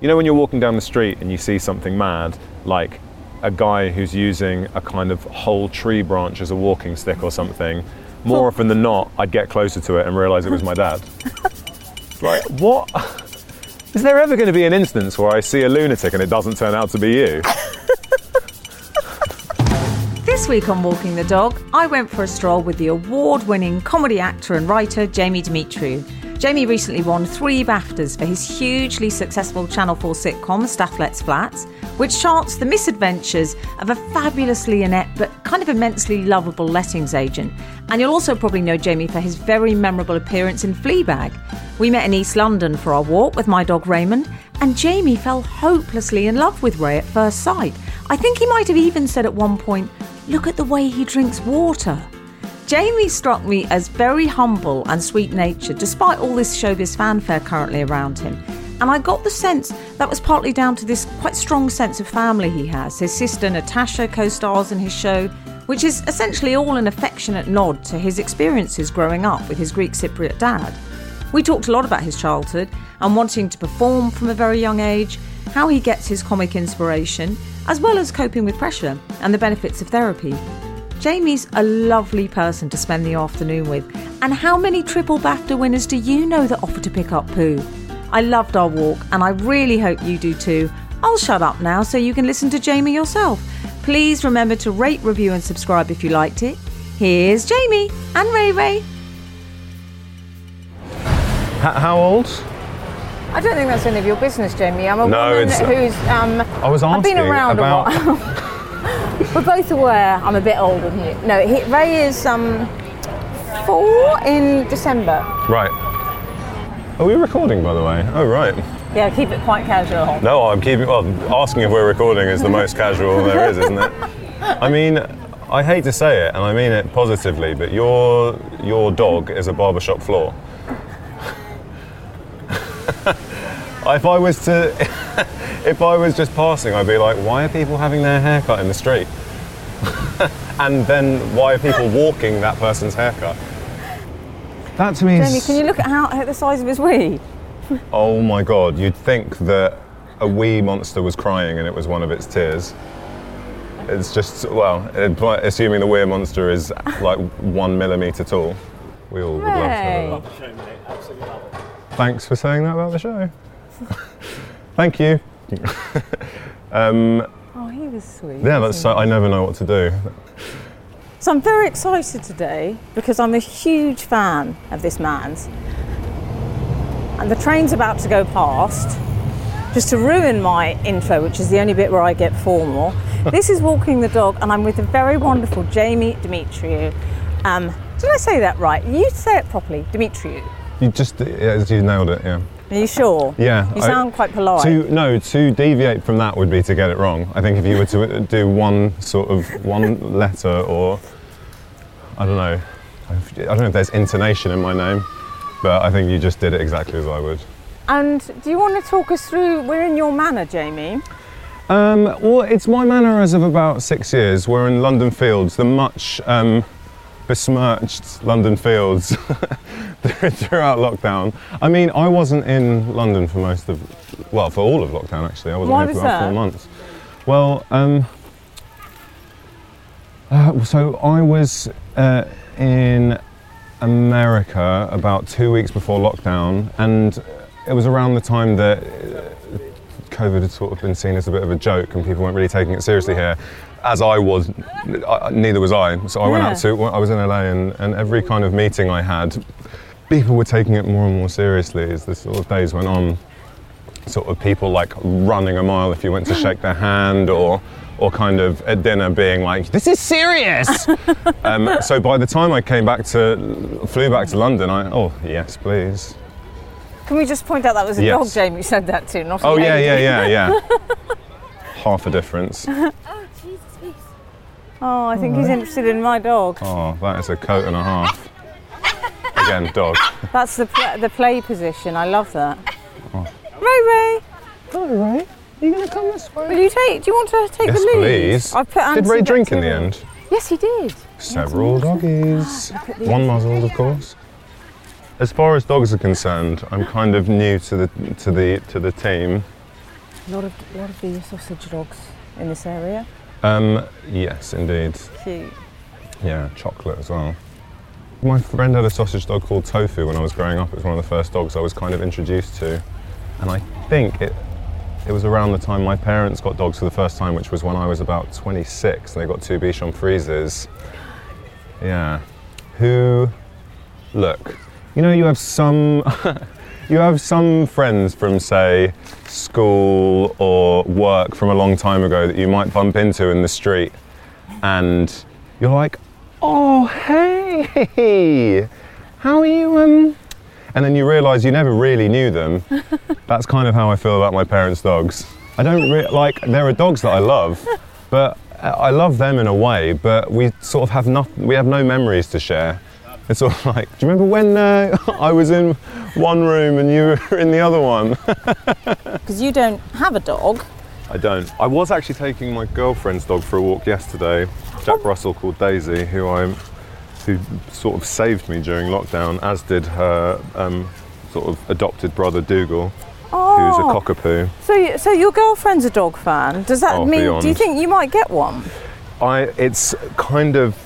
You know when you're walking down the street and you see something mad, like a guy who's using a kind of whole tree branch as a walking stick or something, more often than not, I'd get closer to it and realise it was my dad. like, what? Is there ever going to be an instance where I see a lunatic and it doesn't turn out to be you? This week on Walking the Dog, I went for a stroll with the award winning comedy actor and writer Jamie Demetriou. Jamie recently won three BAFTAs for his hugely successful Channel 4 sitcom Stath Lets Flats, which charts the misadventures of a fabulously inept but kind of immensely lovable lettings agent. And you'll also probably know Jamie for his very memorable appearance in Fleabag. We met in East London for our walk with my dog Raymond, and Jamie fell hopelessly in love with Ray at first sight. I think he might have even said at one point, Look at the way he drinks water. Jamie struck me as very humble and sweet natured, despite all this showbiz fanfare currently around him. And I got the sense that was partly down to this quite strong sense of family he has. His sister Natasha co stars in his show, which is essentially all an affectionate nod to his experiences growing up with his Greek Cypriot dad. We talked a lot about his childhood and wanting to perform from a very young age, how he gets his comic inspiration, as well as coping with pressure and the benefits of therapy. Jamie's a lovely person to spend the afternoon with. And how many triple BAFTA winners do you know that offer to pick up poo? I loved our walk and I really hope you do too. I'll shut up now so you can listen to Jamie yourself. Please remember to rate, review, and subscribe if you liked it. Here's Jamie and Ray Ray. H- how old? I don't think that's any of your business, Jamie. I'm a No, woman it's- who's. Um, I was I've been around about- a while. We're both aware I'm a bit older than you. No, he, Ray is um, four in December. Right. Are we recording, by the way? Oh, right. Yeah, keep it quite casual. No, I'm keeping. Well, asking if we're recording is the most casual there is, isn't it? I mean, I hate to say it, and I mean it positively, but your your dog is a barbershop floor. if I was to, if I was just passing, I'd be like, why are people having their hair cut in the street? and then why are people walking that person's haircut? That to me is. Jamie, can you look at how at the size of his wee? Oh my god, you'd think that a wee monster was crying and it was one of its tears. It's just, well, assuming the wee monster is like one millimetre tall, we all would love to Hey. know that. Thanks for saying that about the show. Thank you. um, Oh, he was sweet. yeah, that's so, I never know what to do. So I'm very excited today because I'm a huge fan of this man's. And the train's about to go past. Just to ruin my intro, which is the only bit where I get formal, this is Walking the Dog, and I'm with the very wonderful Jamie Demetriou. Um, did I say that right? You say it properly, Demetriou. You just, yeah, you nailed it, yeah. Are you sure? Yeah. You I- sound quite polite. To no, to deviate from that would be to get it wrong. I think if you were to do one sort of one letter or I don't know, I don't know if there's intonation in my name, but I think you just did it exactly as I would. And do you want to talk us through? We're in your manor, Jamie. Um, well, it's my manor as of about six years. We're in London Fields, the much um, besmirched London Fields throughout lockdown. I mean, I wasn't in London for most of, well, for all of lockdown actually. I wasn't Why here for about that? four months. Well, um, uh, so I was uh, in America about two weeks before lockdown, and it was around the time that uh, COVID had sort of been seen as a bit of a joke, and people weren't really taking it seriously here. As I was, I, neither was I. So I went out to, I was in LA, and, and every kind of meeting I had, people were taking it more and more seriously as the sort of days went on. Sort of people like running a mile if you went to shake their hand or or kind of at dinner being like this is serious. Um, so by the time i came back to flew back to london i oh yes please. Can we just point out that was a Yes. dog Jamie said that to, not a oh yeah yeah yeah yeah. Half a difference Oh, I think oh, he's interested in my dog. oh that is a coat and a half again dog That's the pl- the play position. I love that. Oh. Ray Ray, all right are you gonna come this way will you take? Do you want to take yes the lead? please I've put did ray drink in the antibacterial- end Yes, he did. Several doggies. Ah, One muzzled, of course. As far as dogs are concerned, I'm kind of new to the to the to the team. A lot of, a lot of the sausage dogs in this area. Um, yes, indeed. Cute. Yeah, chocolate as well. My friend had a sausage dog called Tofu when I was growing up. It was one of the first dogs I was kind of introduced to. And I think it, it was around the time my parents got dogs for the first time, which was when I was about 26. They got two Bichon Frises. Yeah. Who, look, you know, you have some, you have some friends from, say, school or work from a long time ago that you might bump into in the street, and you're like, oh, hey, how are you? Um, and then you realise you never really knew them. That's kind of how I feel about my parents' dogs. I don't re- like. There are dogs that I love, but I love them in a way. But we sort of have nothing. We have no memories to share. It's sort of like, do you remember when uh, I was in one room and you were in the other one? Because you don't have a dog. I don't. I was actually taking my girlfriend's dog for a walk yesterday. Jack Russell called Daisy, who I, who sort of saved me during lockdown, as did her um, sort of adopted brother Dougal, who's a Oh. cockapoo. So, you, so your girlfriend's a dog fan. Does that Oh, mean? Do you think you might get one? I. It's kind of.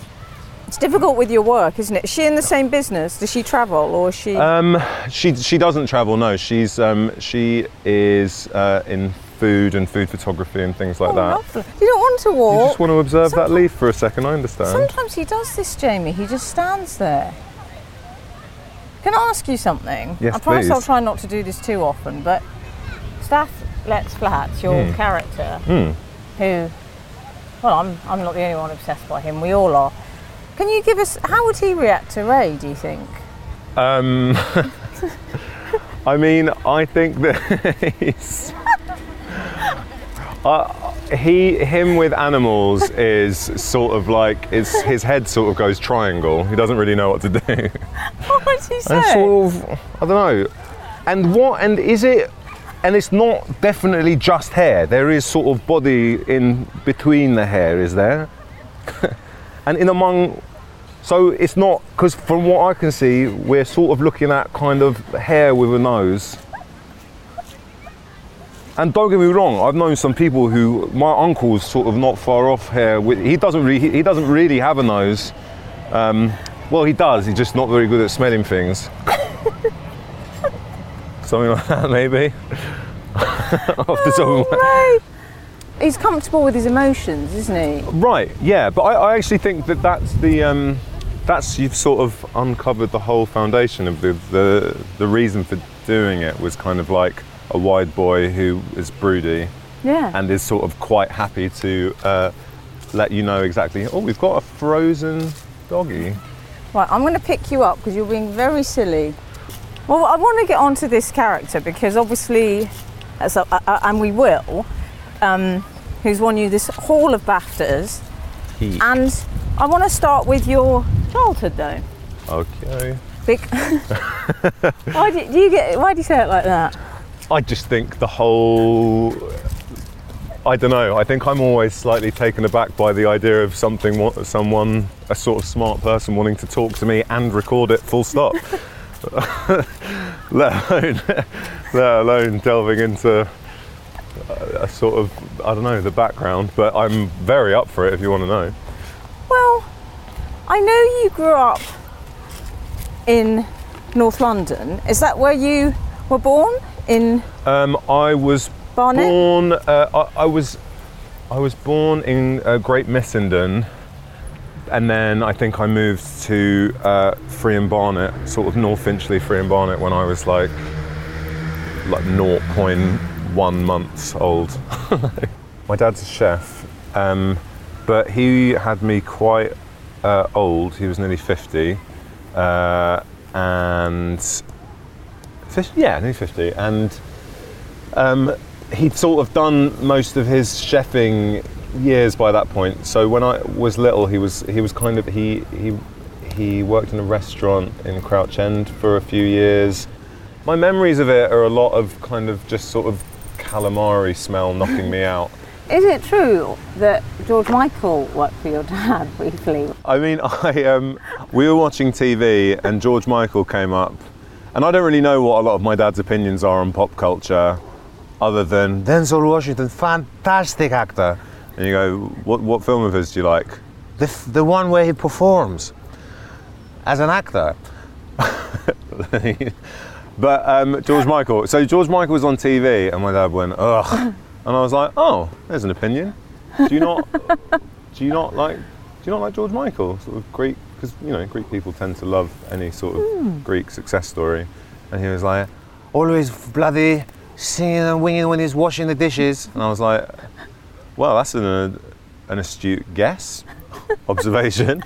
It's difficult with your work, isn't it? Is she in the same business? Does she travel, or is she? Um, she she doesn't travel. No, she's um, she is uh, in food and food photography and things like Oh, that. lovely. You don't want to walk. You just want to observe that leaf for a second. I understand. Sometimes he does this, Jamie. He just stands there. Can I ask you something? Yes, I promise I'll try not to do this too often, but Stath Lets Flats, your Hmm. character, Hmm. who, well, I'm, I'm not the only one obsessed by him, we all are. Can you give us, how would he react to Ray, do you think? Um, I mean, I think that he's. Uh, he, him with animals is sort of like it's, his head sort of goes triangle. He doesn't really know what to do. What would he say? And sort of, I don't know. And what? And is it? And it's not definitely just hair. There is sort of body in between the hair, is there? And in among, so it's not because from what I can see, we're sort of looking at kind of hair with a nose. And don't get me wrong, I've known some people who my uncle's sort of not far off here. With, he doesn't really, he doesn't really have a nose. Um, well, he does. He's just not very good at smelling things. Something like that, maybe. Off the top of my-! He's comfortable with his emotions, isn't he? Right, yeah, but I, I actually think that that's the um, that's you've sort of uncovered the whole foundation of the, the the reason for doing it was kind of like a wide boy who is broody Yeah. and is sort of quite happy to uh, let you know exactly. Oh, we've got a frozen doggy. Right, I'm going to pick you up because you're being very silly. Well, I want to get onto this character because obviously, as a, uh, and we will, um, who's won you this hall of BAFTAs. He. And I want to start with your childhood though. Okay. Big. why do, do you get? Why do you say it like that? I just think the whole. I don't know. I think I'm always slightly taken aback by the idea of something, someone, a sort of smart person, wanting to talk to me and record it. Full stop. let alone, let alone delving into a, sort of, I don't know, the background. But I'm very up for it if you want to know. Well, I know you grew up in North London. Is that where you were born? In Um, I was Barnet? born. Uh, I, I was. I was born in uh, Great Missenden, and then I think I moved to uh, Friern Barnet, sort of North Finchley, Friern Barnet, when I was like like 0.1 months old. My dad's a chef, um, but he had me quite uh, old. He was nearly 50, uh, and fif- yeah, nearly 50, and um, he'd sort of done most of his chefing years by that point. So when I was little, he was he was kind of he he he worked in a restaurant in Crouch End for a few years. My memories of it are a lot of kind of just sort of calamari smell knocking me out. Is it true that George Michael worked for your dad briefly? I mean, I um, we were watching TV and George Michael came up, and I don't really know what a lot of my dad's opinions are on pop culture, other than Denzel Washington, fantastic actor. And you go, what, what film of his do you like? The, f- the one where he performs as an actor. but um, George Michael. So George Michael was on TV, and my dad went, ugh. And I was like, oh, there's an opinion. Do you not? do you not like? Do you not like George Michael? Sort of Greek, because you know Greek people tend to love any sort of Greek success story. And he was like, always bloody singing and winging when he's washing the dishes. And I was like, well, that's an, an astute guess, observation.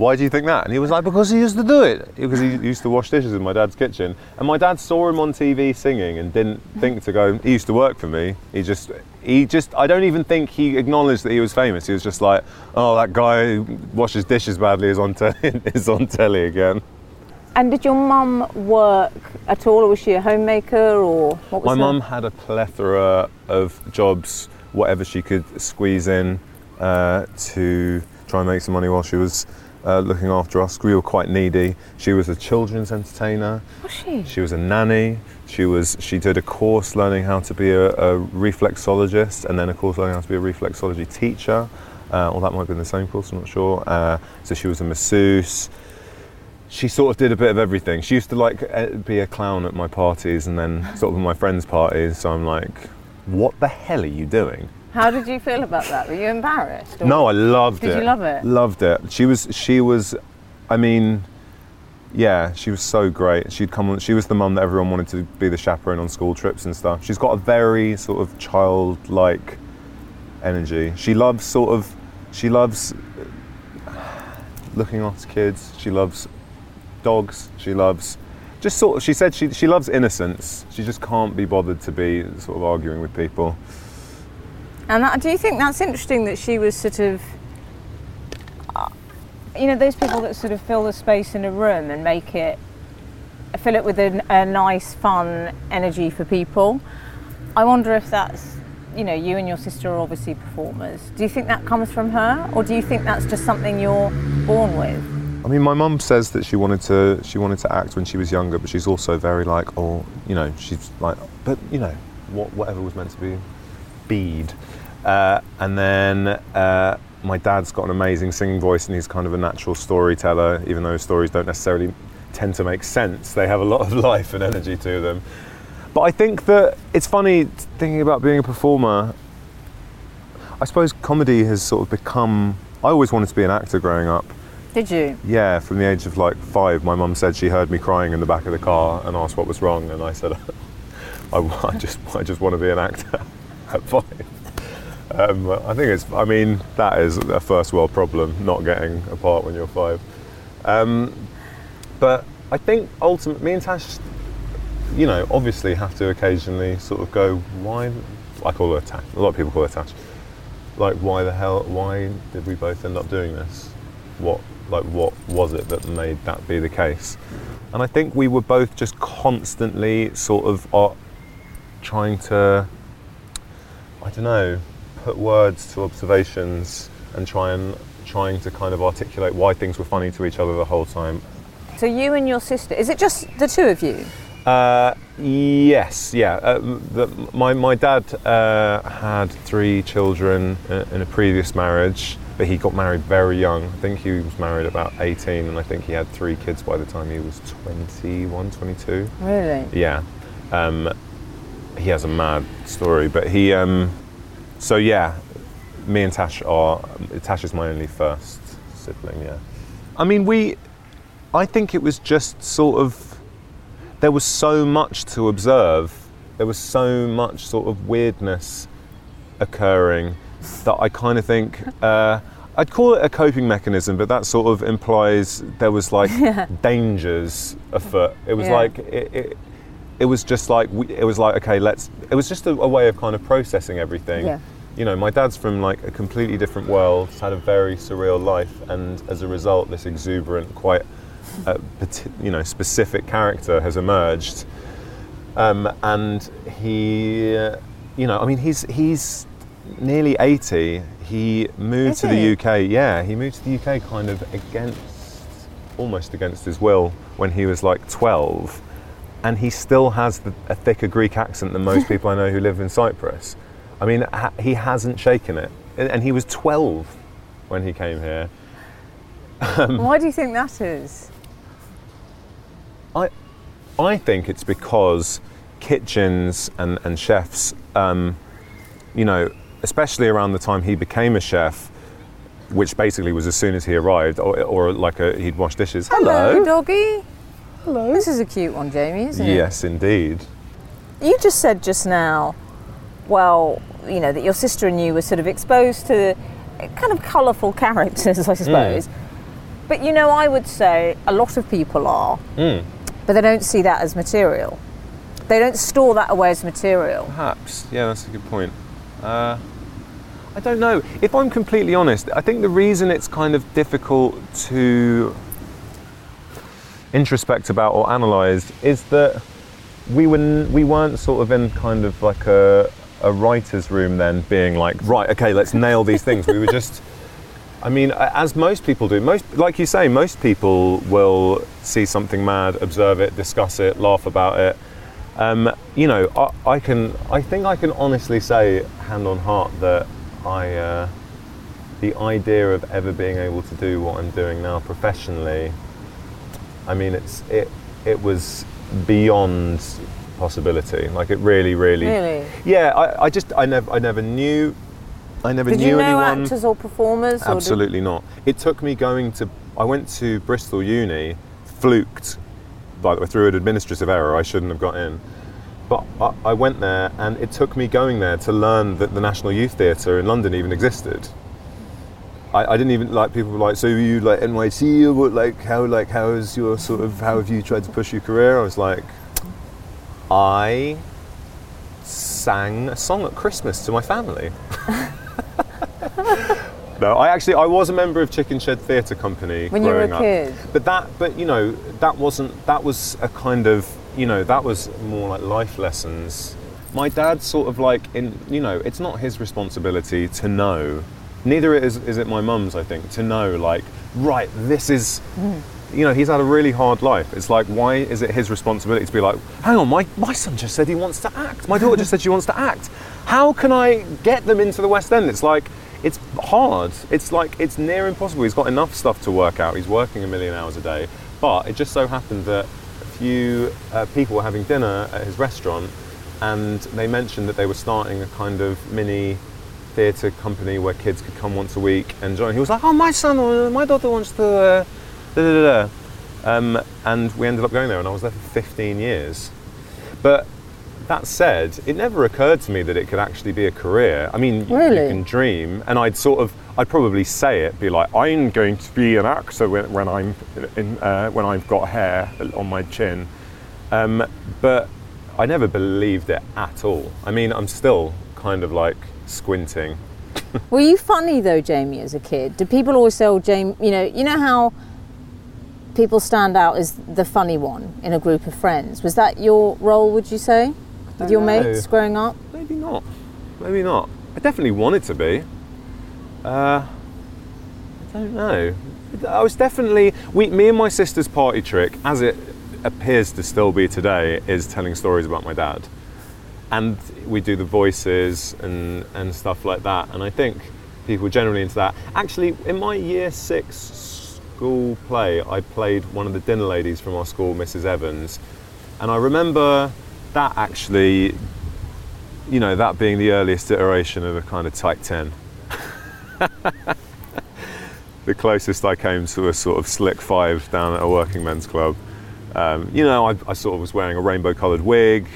Why do you think that? And he was like, because he used to do it. Because he used to wash dishes in my dad's kitchen. And my dad saw him on TV singing and didn't think to go, he used to work for me. He just, he just, I don't even think he acknowledged that he was famous. He was just like, oh, that guy who washes dishes badly is on, te- is on telly again. And did your mum work at all, or was she a homemaker, or what was My mum had a plethora of jobs, whatever she could squeeze in uh, to try and make some money while she was uh, looking after us. We were quite needy. She was a children's entertainer. Was she? She was a nanny. She was. She did a course learning how to be a, a reflexologist, and then a course learning how to be a reflexology teacher. Uh, or that might have been the same course. I'm not sure. Uh, so she was a masseuse. She sort of did a bit of everything. She used to like eh, be a clown at my parties, and then sort of at my friends' parties. So I'm like, what the hell are you doing? How did you feel about that? Were you embarrassed? No, I loved Did it. Did you love it? Loved it. She was. She was. I mean, yeah, she was so great. She'd come on. She was the mum that everyone wanted to be the chaperone on school trips and stuff. She's got a very sort of childlike energy. She loves sort of. She loves uh, looking after kids. She loves dogs. She loves. Just sort of, she said she, she loves innocence. She just can't be bothered to be sort of arguing with people. And that, do you think that's interesting that she was sort of, uh, you know, those people that sort of fill the space in a room and make it, fill it with a, a nice, fun energy for people? I wonder if that's, you know, you and your sister are obviously performers. Do you think that comes from her, or do you think that's just something you're born with? I mean, my mum says that she wanted to she wanted to act when she was younger, but she's also very like, oh, you know, she's like, but you know, what, whatever was meant to be, bead. Uh, and then uh, my dad's got an amazing singing voice, and he's kind of a natural storyteller, even though his stories don't necessarily tend to make sense. They have a lot of life and energy to them. But I think that it's funny thinking about being a performer. I suppose comedy has sort of become. I always wanted to be an actor growing up. Did you? Yeah, from the age of like five, my mum said she heard me crying in the back of the car and asked what was wrong, and I said, I, I just, I just want to be an actor at five. Um, I think it's, I mean, that is a first world problem, not getting a part when you're five. Um, but I think ultimately, me and Tash, you know, obviously have to occasionally sort of go, why? I call her Tash. A lot of people call her Tash. Like, why the hell? Why did we both end up doing this? What, like, what was it that made that be the case? And I think we were both just constantly sort of uh, trying to, I don't know, put words to observations and try and trying to kind of articulate why things were funny to each other the whole time. So you and your sister, is it just the two of you? Uh, yes, yeah. Uh, the, my, my dad uh, had three children uh, in a previous marriage, but he got married very young. I think he was married about 18, and I think he had three kids by the time he was 21, 22. Really? Yeah. Um, he has a mad story, but he. Um, so yeah, me and Tash are. Tash is my only first sibling. Yeah. I mean, we. I think it was just sort of. There was so much to observe. There was so much sort of weirdness occurring that I kind of think. Uh, I'd call it a coping mechanism, but that sort of implies there was like dangers afoot. It was Yeah. like it, it, it was just like we, it was like okay, let's. It was just a, a way of kind of processing everything. Yeah. You know, my dad's from like a completely different world. He's had a very surreal life, and as a result, this exuberant, quite, uh, you know, specific character has emerged. Um, and he, uh, you know, I mean, he's he's nearly 80. He moved Is to the? UK. Yeah, he moved to the UK kind of against, almost against his will when he was like 12. And he still has the, a thicker Greek accent than most people I know who live in Cyprus. I mean, ha- he hasn't shaken it, and, and he was 12 when he came here. Why do you think that is? I, I think it's because kitchens and, and chefs, um, you know, especially around the time he became a chef, which basically was as soon as he arrived, or, or like a, he'd wash dishes. Hello. doggy. Hello. This is a cute one, Jamie, isn't it? Yes, indeed. You just said just now, well, you know, that your sister and you were sort of exposed to kind of colourful characters, I suppose. But you know, I would say a lot of people are, Mm, but they don't see that as material. They don't store that away as material. perhaps. Yeah, that's a good point. Uh, I don't know. If I'm completely honest, I think the reason it's kind of difficult to introspect about or analyse is that we were we weren't sort of in kind of like a a writer's room then being like right okay let's nail these things. We were just I mean as most people do most like you say most people will see something mad observe it discuss it laugh about it. Um, you know I, I can I think I can honestly say hand on heart that I uh, the idea of ever being able to do what I'm doing now professionally I mean, it's it it was beyond possibility. Like it really, really. Really? Yeah, I, I just I never I never knew. I never Did knew you know anyone. actors or performers? or did- Absolutely not. It took me going to. I went to Bristol Uni, fluked, by the way, through an administrative error. I shouldn't have got in. But I, I went there, and it took me going there to learn that the National Youth Theatre in London even existed. I, I didn't even like people were like, so you like NYT or what, like how like how is your sort of how have you tried to push your career? I was like, I sang a song at Christmas to my family. no, I actually I was a member of Chicken Shed Theatre Company When you were growing a up. kid? But that but you know that wasn't that was a kind of you know that was more like life lessons. My dad sort of like in you know it's not his responsibility to know. Neither is is it my mum's I think to know like right this is you know, he's had a really hard life. It's like, why is it his responsibility to be like, hang on, my, my son just said he wants to act. My daughter just said she wants to act. How can I get them into the West End? It's like, it's hard. It's like, it's near impossible. He's got enough stuff to work out. He's working a million hours a day. But it just so happened that a few uh, people were having dinner at his restaurant and they mentioned that they were starting a kind of mini theatre company where kids could come once a week and join. He was like, "Oh, my son, or my daughter wants to." Uh, da, da, da, da." Um, and we ended up going there, and I was there for 15 years. But that said, it never occurred to me that it could actually be a career. I mean, Really? you can dream, and I'd sort of, I'd probably say it, be like, "I'm going to be an actor when, when I'm in, uh, when I've got hair on my chin." Um, but I never believed it at all. I mean, I'm still kind of like squinting. Were you funny though, Jamie, as a kid? Did people always say, "Oh, Jamie," you know, you know how people stand out as the funny one in a group of friends? Was that your role? Would you say with your know. mates growing up? Maybe not. Maybe not. I definitely wanted to be. Uh, I don't know. I was definitely. We, me and my sister's party trick, as it appears to still be today, is telling stories about my dad. And we do the voices and, and stuff like that. And I think people generally into that. Actually, in my year six school play, I played one of the dinner ladies from our school, Mrs. Evans. And I remember that actually you know, that being the earliest iteration of a kind of tight 10. the closest I came to a sort of slick five down at a working men's club. Um, you know, I, I sort of was wearing a rainbow coloured wig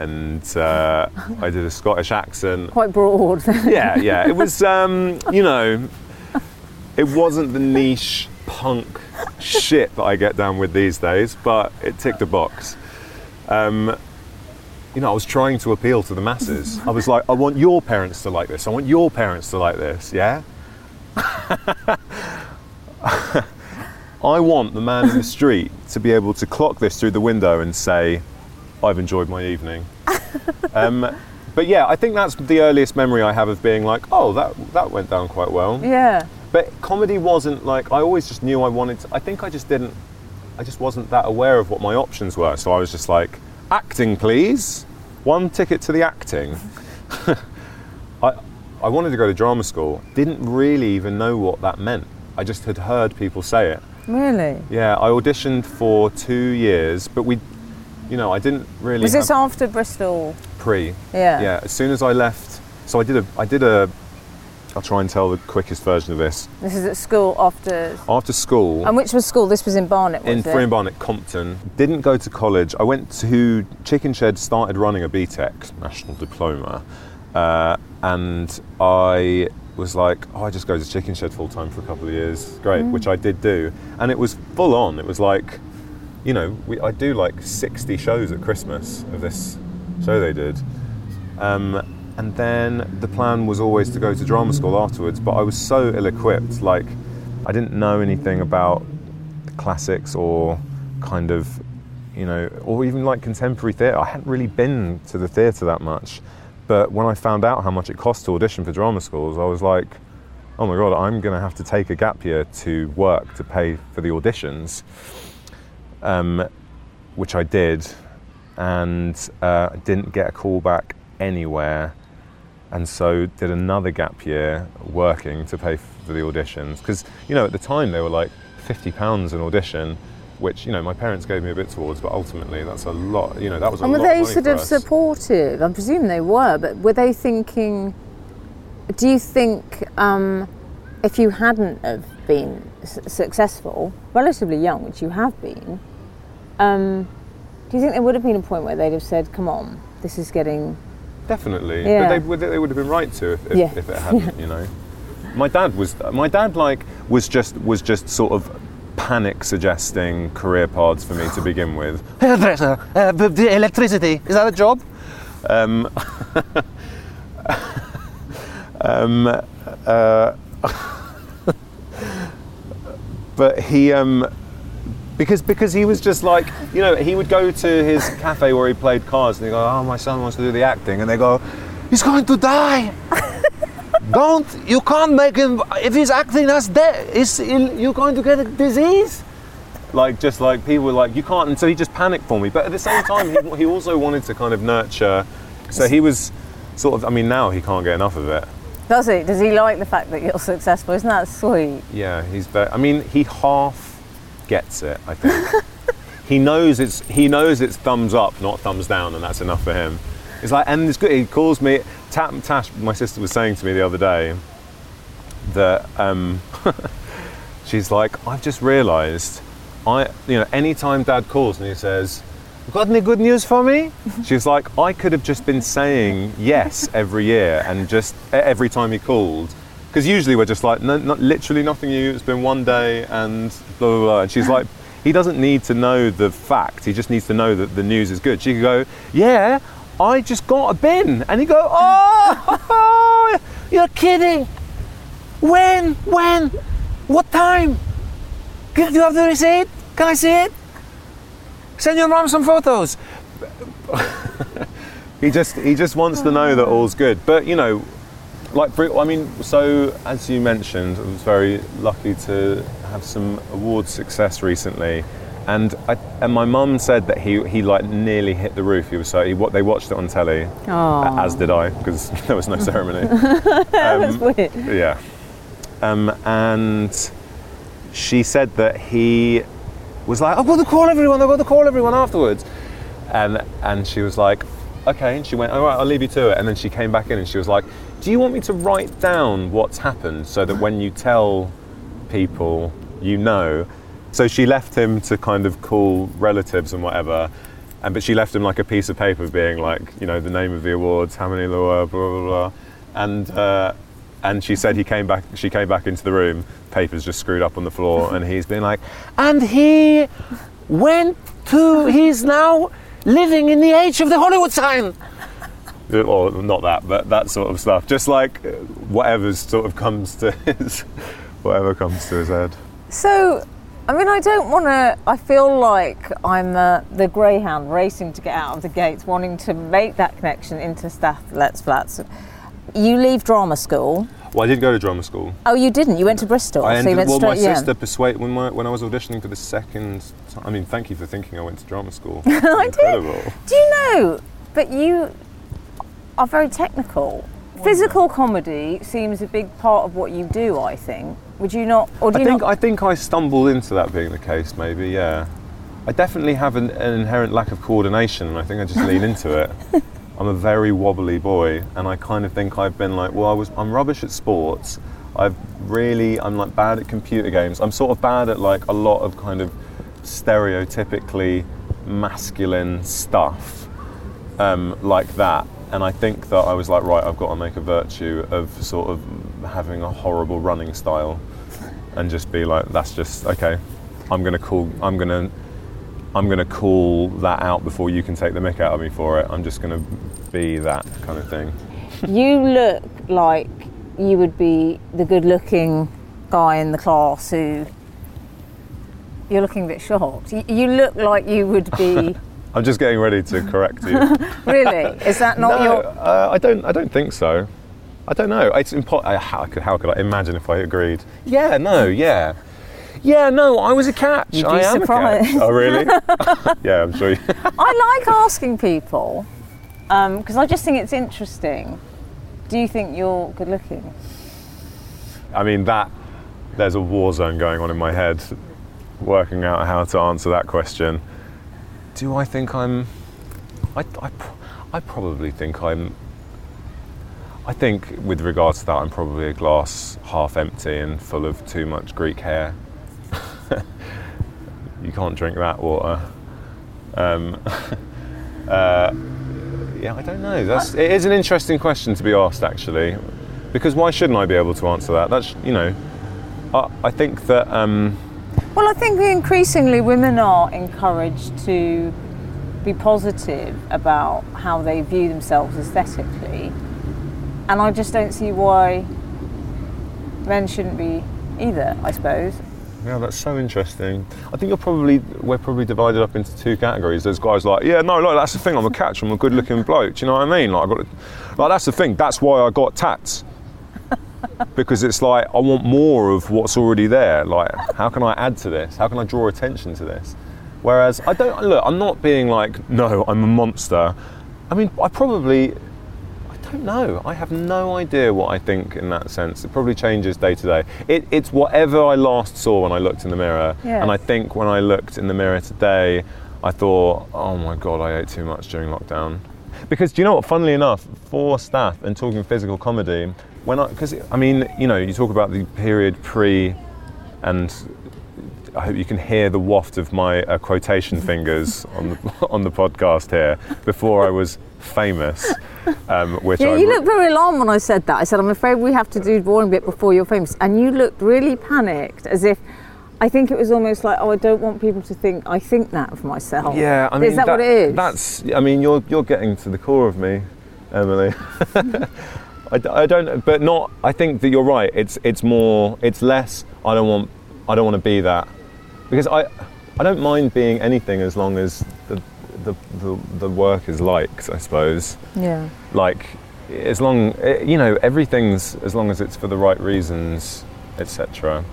and uh, I did a Scottish accent. Quite broad. Yeah, yeah. It was, um, you know, it wasn't the niche punk shit that I get down with these days, but it ticked a box. Um, you know, I was trying to appeal to the masses. I was like, I want your parents to like this. I want your parents to like this. Yeah. I want the man in the street to be able to clock this through the window and say, I've enjoyed my evening. um, but yeah, I think that's the earliest memory I have of being like, oh, that, that went down quite well. yeah. But comedy wasn't like, I always just knew I wanted to, I think I just didn't, I just wasn't that aware of what my options were. So I was just like, acting, please. One ticket to the acting. I, I wanted to go to drama school. Didn't really even know what that meant. I just had heard people say it. Really? Yeah, I auditioned for two years, but we, you know, I didn't really. Was this after Bristol? pre? Yeah. Yeah. As soon as I left, so I did a, I did a. I'll try and tell the quickest version of this. This is at school after. After school, And which was school? This was in Barnet, was in it? Friern Barnet, Compton. Didn't go to college. I went to Chicken Shed, started running a BTEC, national diploma, uh, and I was like, oh, I just go to Chicken Shed full time for a couple of years. Great, which I did do, and it was full on. It was like, you know, we, I do like 60 shows at Christmas of this show they did. Um, and then the plan was always to go to drama school afterwards, but I was so ill equipped. Like, I didn't know anything about classics or kind of, you know, or even like contemporary theatre. I hadn't really been to the theatre that much. But when I found out how much it cost to audition for drama schools, I was like, oh my God, I'm going to have to take a gap year to work to pay for the auditions, um, which I did. And uh, didn't get a call back anywhere and so did another gap year working to pay for the auditions because you know at the time they were like 50 pounds an audition which you know my parents gave me a bit towards but ultimately that's a lot you know that was a And were they sort of us. supportive? I presume they were, but were they thinking? Do you think um, if you hadn't have been s- successful, relatively young, which you have been, um, do you think there would have been a point where they'd have said, "Come on, this is getting"? definitely Yeah. but they, would- they would have been right to if, if, Yeah. if it hadn't you know my dad was my dad like was just was just sort of panic suggesting career paths for me to begin with Hairdresser, uh, the electricity, is that a job? Um, um, uh, but he, um, because because he was just like, you know, he would go to his cafe where he played cards, and he go, "Oh, my son wants to do the acting," and they go, He's going to die. Don't, you can't make him, if he's acting as dead, is you're going to get a disease. like just like people were like, "You can't," and so he just panicked for me. But at the same time, he, he also wanted to kind of nurture. So he was sort of. I mean, now he can't get enough of it. Does he? Does he like the fact that you're successful? Isn't that sweet? Yeah, he's very. I mean, he half gets it. I think he knows it's he knows it's thumbs up, not thumbs down, and that's enough for him. It's like, and it's good. He calls me. Ta- Tash, my sister was saying to me the other day that um, she's like, I've just realised, I you know, anytime Dad calls and he says. Got any good news for me? She's like, I could have just been saying yes every year and just every time he called. Because usually we're just like, no, not, literally nothing new, it's been one day and blah, blah, blah. And she's like, he doesn't need to know the fact, he just needs to know that the news is good. She could go, yeah, I just got a bin. And he go, oh, You're kidding. When? When? What time? Do you have the receipt? Can I see it? Send your mom some photos. he just he just wants to know that oh. all's good. But you know, like I mean, so as you mentioned, I was very lucky to have some award success recently, and I, and my mum said that he he like nearly hit the roof. He was so he what they watched it on telly, Oh, as did I because there was no ceremony. that's weird. Yeah. Um, and she said that he was like, I've got to call everyone, I've got to call everyone afterwards. And, and she was like, okay. And she went, all right, I'll leave you to it. And then she came back in and she was like, do you want me to write down what's happened so that when you tell people, you know? So she left him to kind of call relatives and whatever. And, but she left him like a piece of paper being like, you know, the name of the awards, how many there were, blah, blah, blah. And, uh, and she said he came back, she came back into the room, papers just screwed up on the floor, and he's been like, And he went to, he's now living in the age of the Hollywood sign. Or not that, but that sort of stuff. Just like uh, whatever sort of comes to his, whatever comes to his head. So, I mean, I don't want to. I feel like I'm uh, the greyhound racing to get out of the gates, wanting to make that connection into Stath Lets Flats. You leave drama school. Well, I did go to drama school. Oh, you didn't. You went to Bristol. I so ended, went well, my yeah. sister persuaded when, my, when I was auditioning for the second. Time, I mean, thank you for thinking I went to drama school. I did. Do you know? But you are very technical. Physical comedy seems a big part of what you do. I think. Would you not? Or do I you think not? I think I stumbled into that being the case. Maybe, yeah. I definitely have an, an inherent lack of coordination, and I think I just lean into it. I'm a very wobbly boy, and I kind of think I've been like, well, I was, I'm rubbish at sports. I've really, I'm like bad at computer games. I'm sort of bad at like a lot of kind of stereotypically masculine stuff um, like that. And I think that I was like, right, I've got to make a virtue of sort of having a horrible running style, and just be like, that's just okay. I'm gonna call. I'm gonna. I'm gonna call that out before you can take the mick out of me for it. I'm just gonna be that kind of thing. you look like you would be the good-looking guy in the class who. You're looking a bit shocked. You, you look like you would be. I'm just getting ready to correct you. really? Is that not no, your? uh, I don't. I don't think so. I don't know. It's impo- uh, how, could, how could I imagine if I agreed? Yeah. No. Yeah. Yeah. No. I was a catch. You'd be I am surprised. a catch. Oh really? yeah. I'm sure. You, I like asking people because I just think it's interesting. Do you think you're good-looking? I mean that. There's a war zone going on in my head, working out how to answer that question. Do I think I'm? I, I, I probably think I'm. I think, with regards to that, I'm probably a glass half empty and full of too much Greek hair. you can't drink that water. Um, uh, yeah, I don't know. That's it is an interesting question to be asked, actually, because why shouldn't I be able to answer that? That's you know, I, I think that. Um, Well, I think increasingly women are encouraged to be positive about how they view themselves aesthetically, and I just don't see why men shouldn't be either. I suppose. Yeah, that's so interesting. I think you're probably we're probably divided up into two categories. There's guys like, yeah, no, look, that's the thing. I'm a catch. I'm a good-looking bloke. Do you know what I mean? Like, I got, like that's the thing. That's why I got tats. Because it's like I want more of what's already there. Like, how can I add to this? How can I draw attention to this? Whereas I don't look. I'm not being like, no, I'm a monster. I mean, I probably I don't know. I have no idea what I think in that sense. It probably changes day to day. It, it's whatever I last saw when I looked in the mirror. Yeah. And I think when I looked in the mirror today, I thought, oh my God, I ate too much during lockdown. Because do you know what? Funnily enough, for Stath and talking physical comedy, when I, because I mean, you know, you talk about the period pre and I hope you can hear the waft of my uh, quotation fingers on the, on the podcast here before I was famous, um, which Yeah, I you looked very alarmed when I said that. I said, I'm afraid we have to do boring bit before you're famous. And you looked really panicked, as if I think it was almost like, oh, I don't want people to think I think that of myself. Yeah, I mean, is that, what it is? That's. I mean, you're you're getting to the core of me, Emily. I, I don't, but not. I think that you're right. It's it's more. It's less. I don't want. I don't want to be that, because I I don't mind being anything as long as the the the, the work is liked. I suppose. yeah. Like, as long eh, you know everything's as long as it's for the right reasons, etc.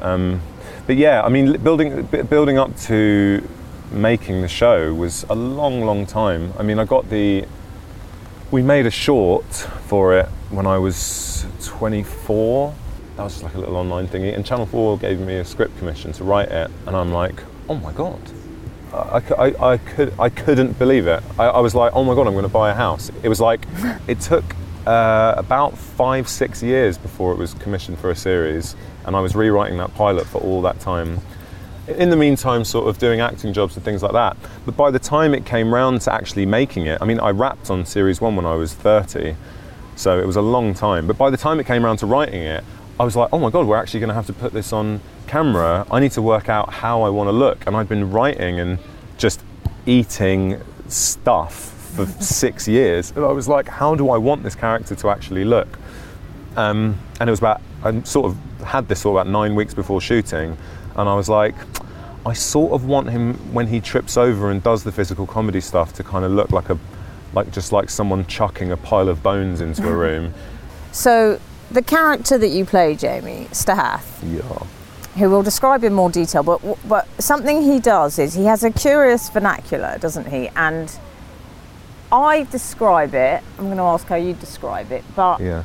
Um, but yeah, I mean, building building up to making the show was a long, long time. I mean, I got the. We made a short for it when I was 24. That was just like a little online thingy, and Channel 4 gave me a script commission to write it, and I'm like, oh my god. I, I, I could I couldn't believe it. I, I was like, oh my god, I'm going to buy a house. It was like, it took uh, about five six years before it was commissioned for a series, and I was rewriting that pilot for all that time. In the meantime, sort of doing acting jobs and things like that. But by the time it came round to actually making it, I mean, I wrapped on series one when I was 30, so it was a long time. But by the time it came around to writing it, I was like, oh my god, we're actually going to have to put this on camera. I need to work out how I want to look. And I'd been writing and just eating stuff for six years. And I was like, how do I want this character to actually look? Um, and it was about, I sort of had this all about nine weeks before shooting. And I was like, I sort of want him when he trips over and does the physical comedy stuff to kind of look like a, like just like someone chucking a pile of bones into a room. So the character that you play, Jamie Stath, Yeah. who we'll describe in more detail, but but something he does is he has a curious vernacular, doesn't he? And I describe it. I'm going to ask how you describe it, but Yeah.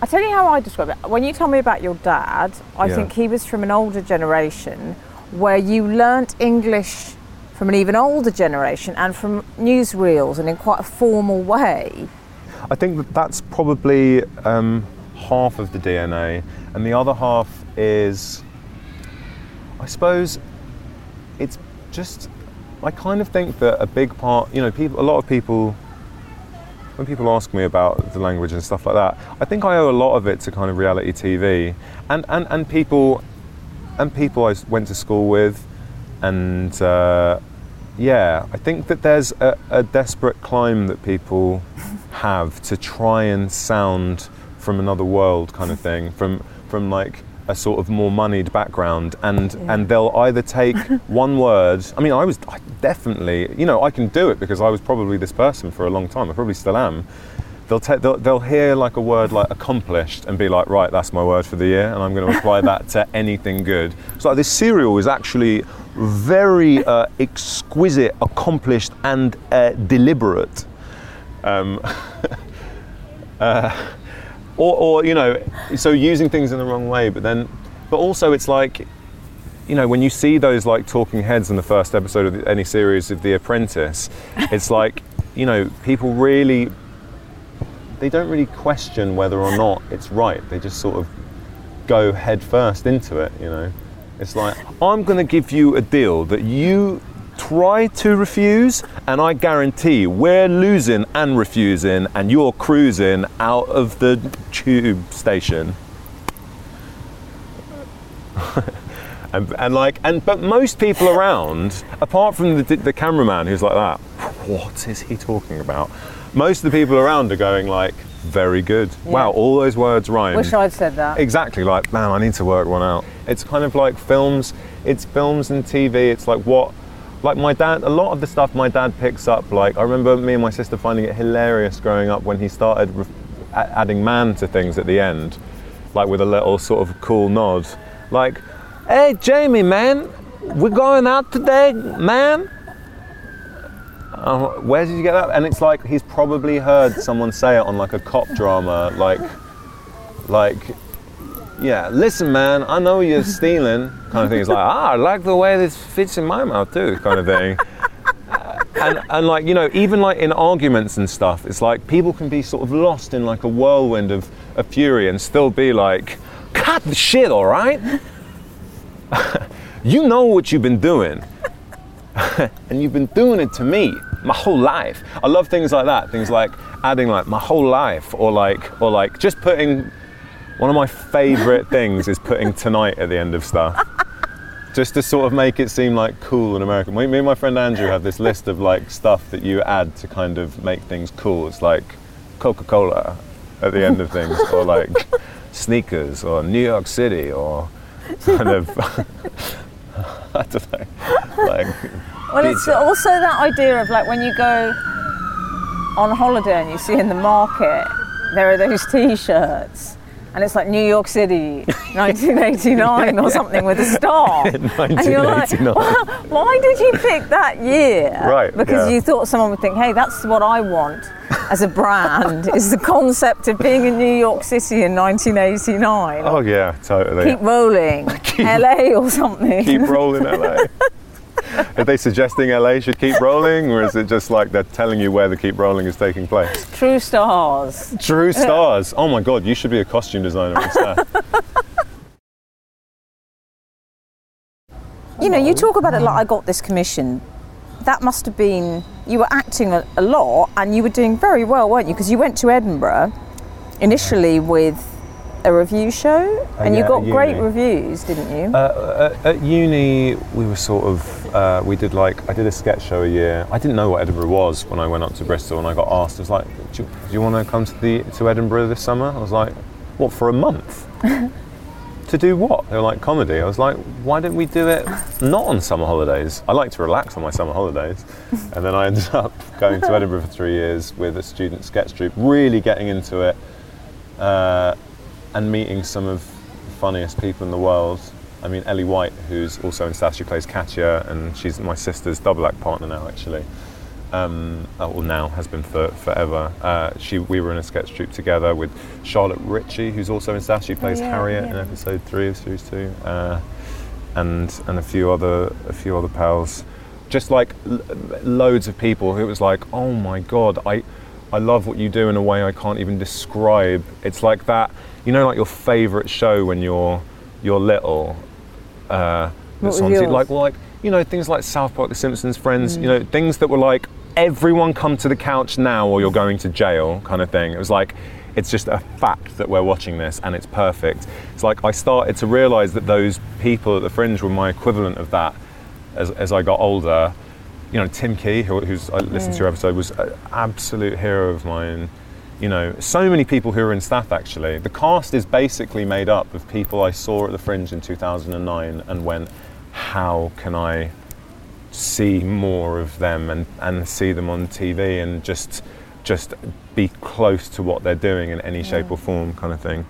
I tell you how I describe it. When you tell me about your dad, I Yeah. think he was from an older generation where you learnt English from an even older generation and from newsreels and in quite a formal way. I think that that's probably um, half of the DNA, and the other half is, I suppose, it's just. I kind of think that a big part, you know, people, a lot of people, when people ask me about the language and stuff like that, I think I owe a lot of it to kind of reality TV, and and, and people, and people I went to school with, and. Uh, yeah, I think that there's a, a desperate climb that people have to try and sound from another world, kind of thing, from from like a sort of more moneyed background, and and they'll either take one word. I mean, I was I definitely, you know, I can do it because I was probably this person for a long time. I probably still am. They'll, ta- they'll, they'll hear like a word like accomplished and be like, right, that's my word for the year, and I'm going to apply that to anything good. So like, this cereal is actually very uh, exquisite, accomplished, and uh, deliberate. Um, uh, or, or, you know, so using things in the wrong way, but then, but also it's like, you know, when you see those like talking heads in the first episode of the, any series of The Apprentice, it's like, you know, people really, they don't really question whether or not it's right. They just sort of go head first into it, you know. It's like, I'm going to give you a deal that you try to refuse, and I guarantee we're losing and refusing, and you're cruising out of the tube station. and, and like, and but most people around, apart from the, the cameraman who's like that, what is he talking about? Most of the people around are going like, very good. Wow, all those words rhyme. Wish I'd said that. Exactly, like, man, I need to work one out. It's kind of like films, it's films and TV, it's like what, like my dad, a lot of the stuff my dad picks up, like, I remember me and my sister finding it hilarious growing up when he started re- adding man to things at the end, like with a little sort of cool nod. Like, hey, Jamie, man, we're going out today, man. Uh, where did you get that? And it's like he's probably heard someone say it on like a cop drama, like, like, yeah, listen, man, I know you're stealing, kind of thing. It's like, ah, I like the way this fits in my mouth too, kind of thing. and, and like you know even like in arguments and stuff it's like people can be sort of lost in like a whirlwind of, of fury and still be like cut the shit all right you know what you've been doing and you've been doing it to me my whole life i love things like that things like adding like my whole life or like or like just putting one of my favorite things is putting tonight at the end of stuff just to sort of make it seem like cool and American. Me and my friend Andrew have this list of like stuff that you add to kind of make things cool. It's like Coca-Cola at the end of things, or like sneakers, or New York City, or kind of I don't know, like Well, it's also that idea of like when you go on holiday and you see in the market there are those T-shirts, and it's like New York City, 1989 or something with a star. And you're like, 1989. "Why- did you pick that year? Right, Because yeah. you thought someone would think, hey, that's what I want as a brand, is the concept of being in New York City in 1989. Oh yeah, totally. Keep rolling, LA or something. keep rolling LA. Are they suggesting LA should keep rolling, or is it just like they're telling you where the keep rolling is taking place? True stars. True stars. Oh my god, you should be a costume designer instead. You know, you talk about it like I got this commission. That must have been you were acting a, a lot, and you were doing very well, weren't you? Because you went to Edinburgh initially with a review show, and you yeah, got great reviews, didn't you? Uh, at, at uni, we were sort of, uh, we did like, I did a sketch show a year. I didn't know what Edinburgh was when I went up to Bristol and I got asked, I was like, do you, do you want to come to, the, to Edinburgh this summer? I was like, what, for a month? to do what? They were like, comedy. I was like, why didn't we do it not on summer holidays? I like to relax on my summer holidays. and then I ended up going to Edinburgh for three years with a student sketch troupe, really getting into it. Uh, and meeting some of the funniest people in the world. I mean, Ellie White, who's also in Stath, she plays Katya, and she's my sister's double act partner now, actually. Um, uh, well, now has been for forever. Uh, she, we were in a sketch troupe together with Charlotte Ritchie, who's also in Stath. She plays yeah, Harriet yeah. in episode three of series two, uh, and and a few other a few other pals. Just like l- loads of people who it was like, oh my god, I I love what you do in a way I can't even describe. It's like that, you know, like your favourite show when you're you're little. Uh, What was that's on yours? like well, like you know things like South Park, The Simpsons, Friends. You know things that were like everyone come to the couch now or you're going to jail kind of thing. It was like it's just a fact that we're watching this and it's perfect. It's like I started to realise that those people at the Fringe were my equivalent of that as, as I got older. You know, Tim Key, who, who's I listened to your episode, was an absolute hero of mine. You know, so many people who are in Stath actually. The cast is basically made up of people I saw at the Fringe in 2009 and went, how can I see more of them and, and see them on TV and just just be close to what they're doing in any shape or form kind of thing.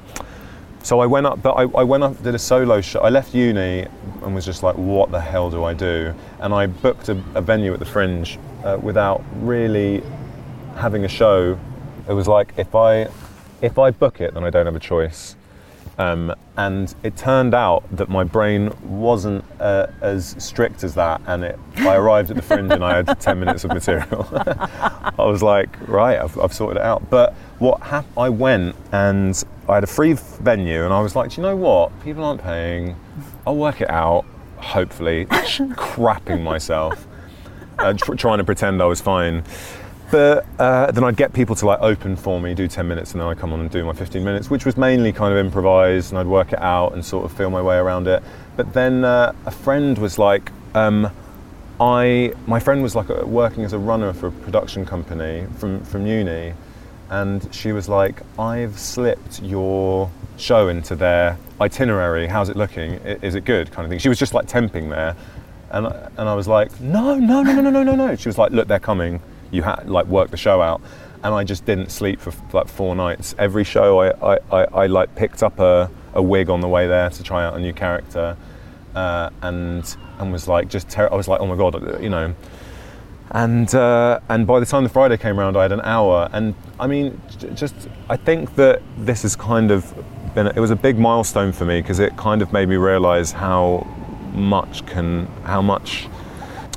So I went up, but I, I went up, did a solo show. I left uni and was just like, what the hell do I do? And I booked a, a venue at the Fringe uh, without really having a show. It was like if I if I book it, then I don't have a choice. Um, and it turned out that my brain wasn't uh, as strict as that, and it, I arrived at the fringe and I had 10 minutes of material. I was like, right, I've, I've sorted it out. But what hap- I went and I had a free venue, and I was like, do you know what? People aren't paying. I'll work it out, hopefully, crapping myself, uh, tr- trying to pretend I was fine but uh, then I'd get people to like open for me, do 10 minutes, and then I come on and do my 15 minutes, which was mainly kind of improvised, and I'd work it out and sort of feel my way around it. But then uh, a friend was like, um, I my friend was like working as a runner for a production company from from uni, and she was like, I've slipped your show into their itinerary. How's it looking? Is it good? Kind of thing. She was just like temping there. And, and I was like, no, no, no, no, no, no, no. She was like, look, they're coming. You had like work the show out. And I just didn't sleep for like four nights. Every show I, I, I, I like picked up a, a wig on the way there to try out a new character. Uh, and and was like just ter- I was like oh my god you know and uh, and by the time the Friday came around, I had an hour. And I mean, j- just I think that this has kind of been it was a big milestone for me because it kind of made me realise how much can how much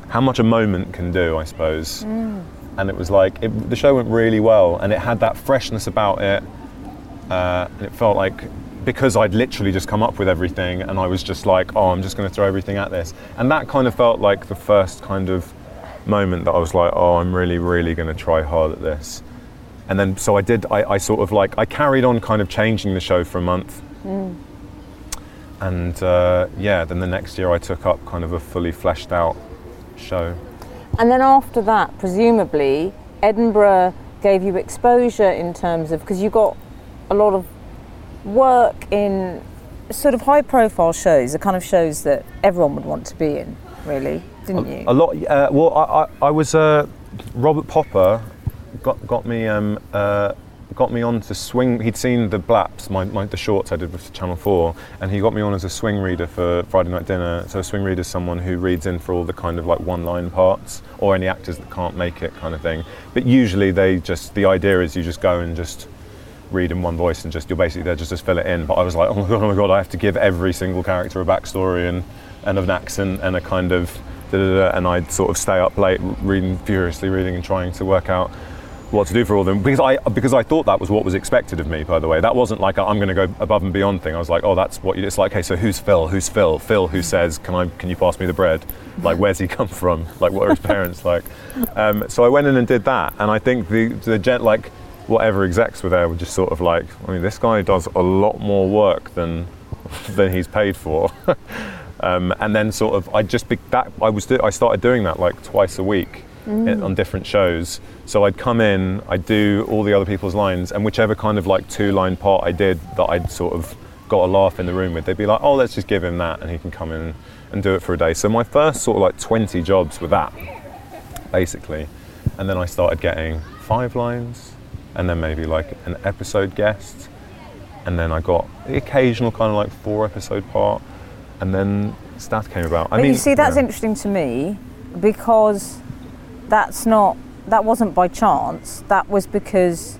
how much a moment can do, I suppose. And it was like it, the show went really well, and it had that freshness about it, uh, and it felt like because I'd literally just come up with everything, and I was just like, oh, I'm just going to throw everything at this, and that kind of felt like the first kind of moment that I was like, oh, I'm really, really going to try hard at this. And then, so I did, I, I sort of like, I carried on kind of changing the show for a month. And uh, yeah, then the next year I took up kind of a fully fleshed out show. And then after that, presumably, Edinburgh gave you exposure in terms of because you got a lot of work in sort of high profile shows, the kind of shows that everyone would want to be in, really, didn't you? A lot. Uh, well, I, I, I was uh, Robert Popper got got me um, uh, got me on to swing. He'd seen the Blaps, my, my the shorts I did with Channel Four, and he got me on as a swing reader for Friday Night Dinner. So a swing reader is someone who reads in for all the kind of like one-line parts or any actors that can't make it, kind of thing. But usually they just the idea is you just go and just read in one voice and just you're basically there just to fill it in. But I was like, oh my god, oh my god, I have to give every single character a backstory and and an accent and a kind of and I'd sort of stay up late reading furiously reading and trying to work out what to do for all of them because I because I thought that was what was expected of me. By the way, that wasn't like I'm going to go above and beyond thing. I was like, oh, that's what you. It's like, okay, so who's Phil? Who's Phil? Phil who says, can I? Can you pass me the bread? Like, where's he come from? Like, what are his parents like? Um, so I went in and did that, and I think the the gent like whatever execs were there were just sort of like, I mean, this guy does a lot more work than than he's paid for. um, and then sort of, I just that I was I started doing that like twice a week in, on different shows. So I'd come in, I'd do all the other people's lines, and whichever kind of like two line part I did that I'd sort of got a laugh in the room with, they'd be like, oh, let's just give him that, and he can come in and do it for a day. So my first sort of like 20 jobs were that, basically. And then I started getting five lines, and then maybe like an episode guest. and then I got the occasional kind of like four episode part, and then Stath came about. I But mean, you see, that's yeah. interesting to me because that's not that wasn't by chance. That was because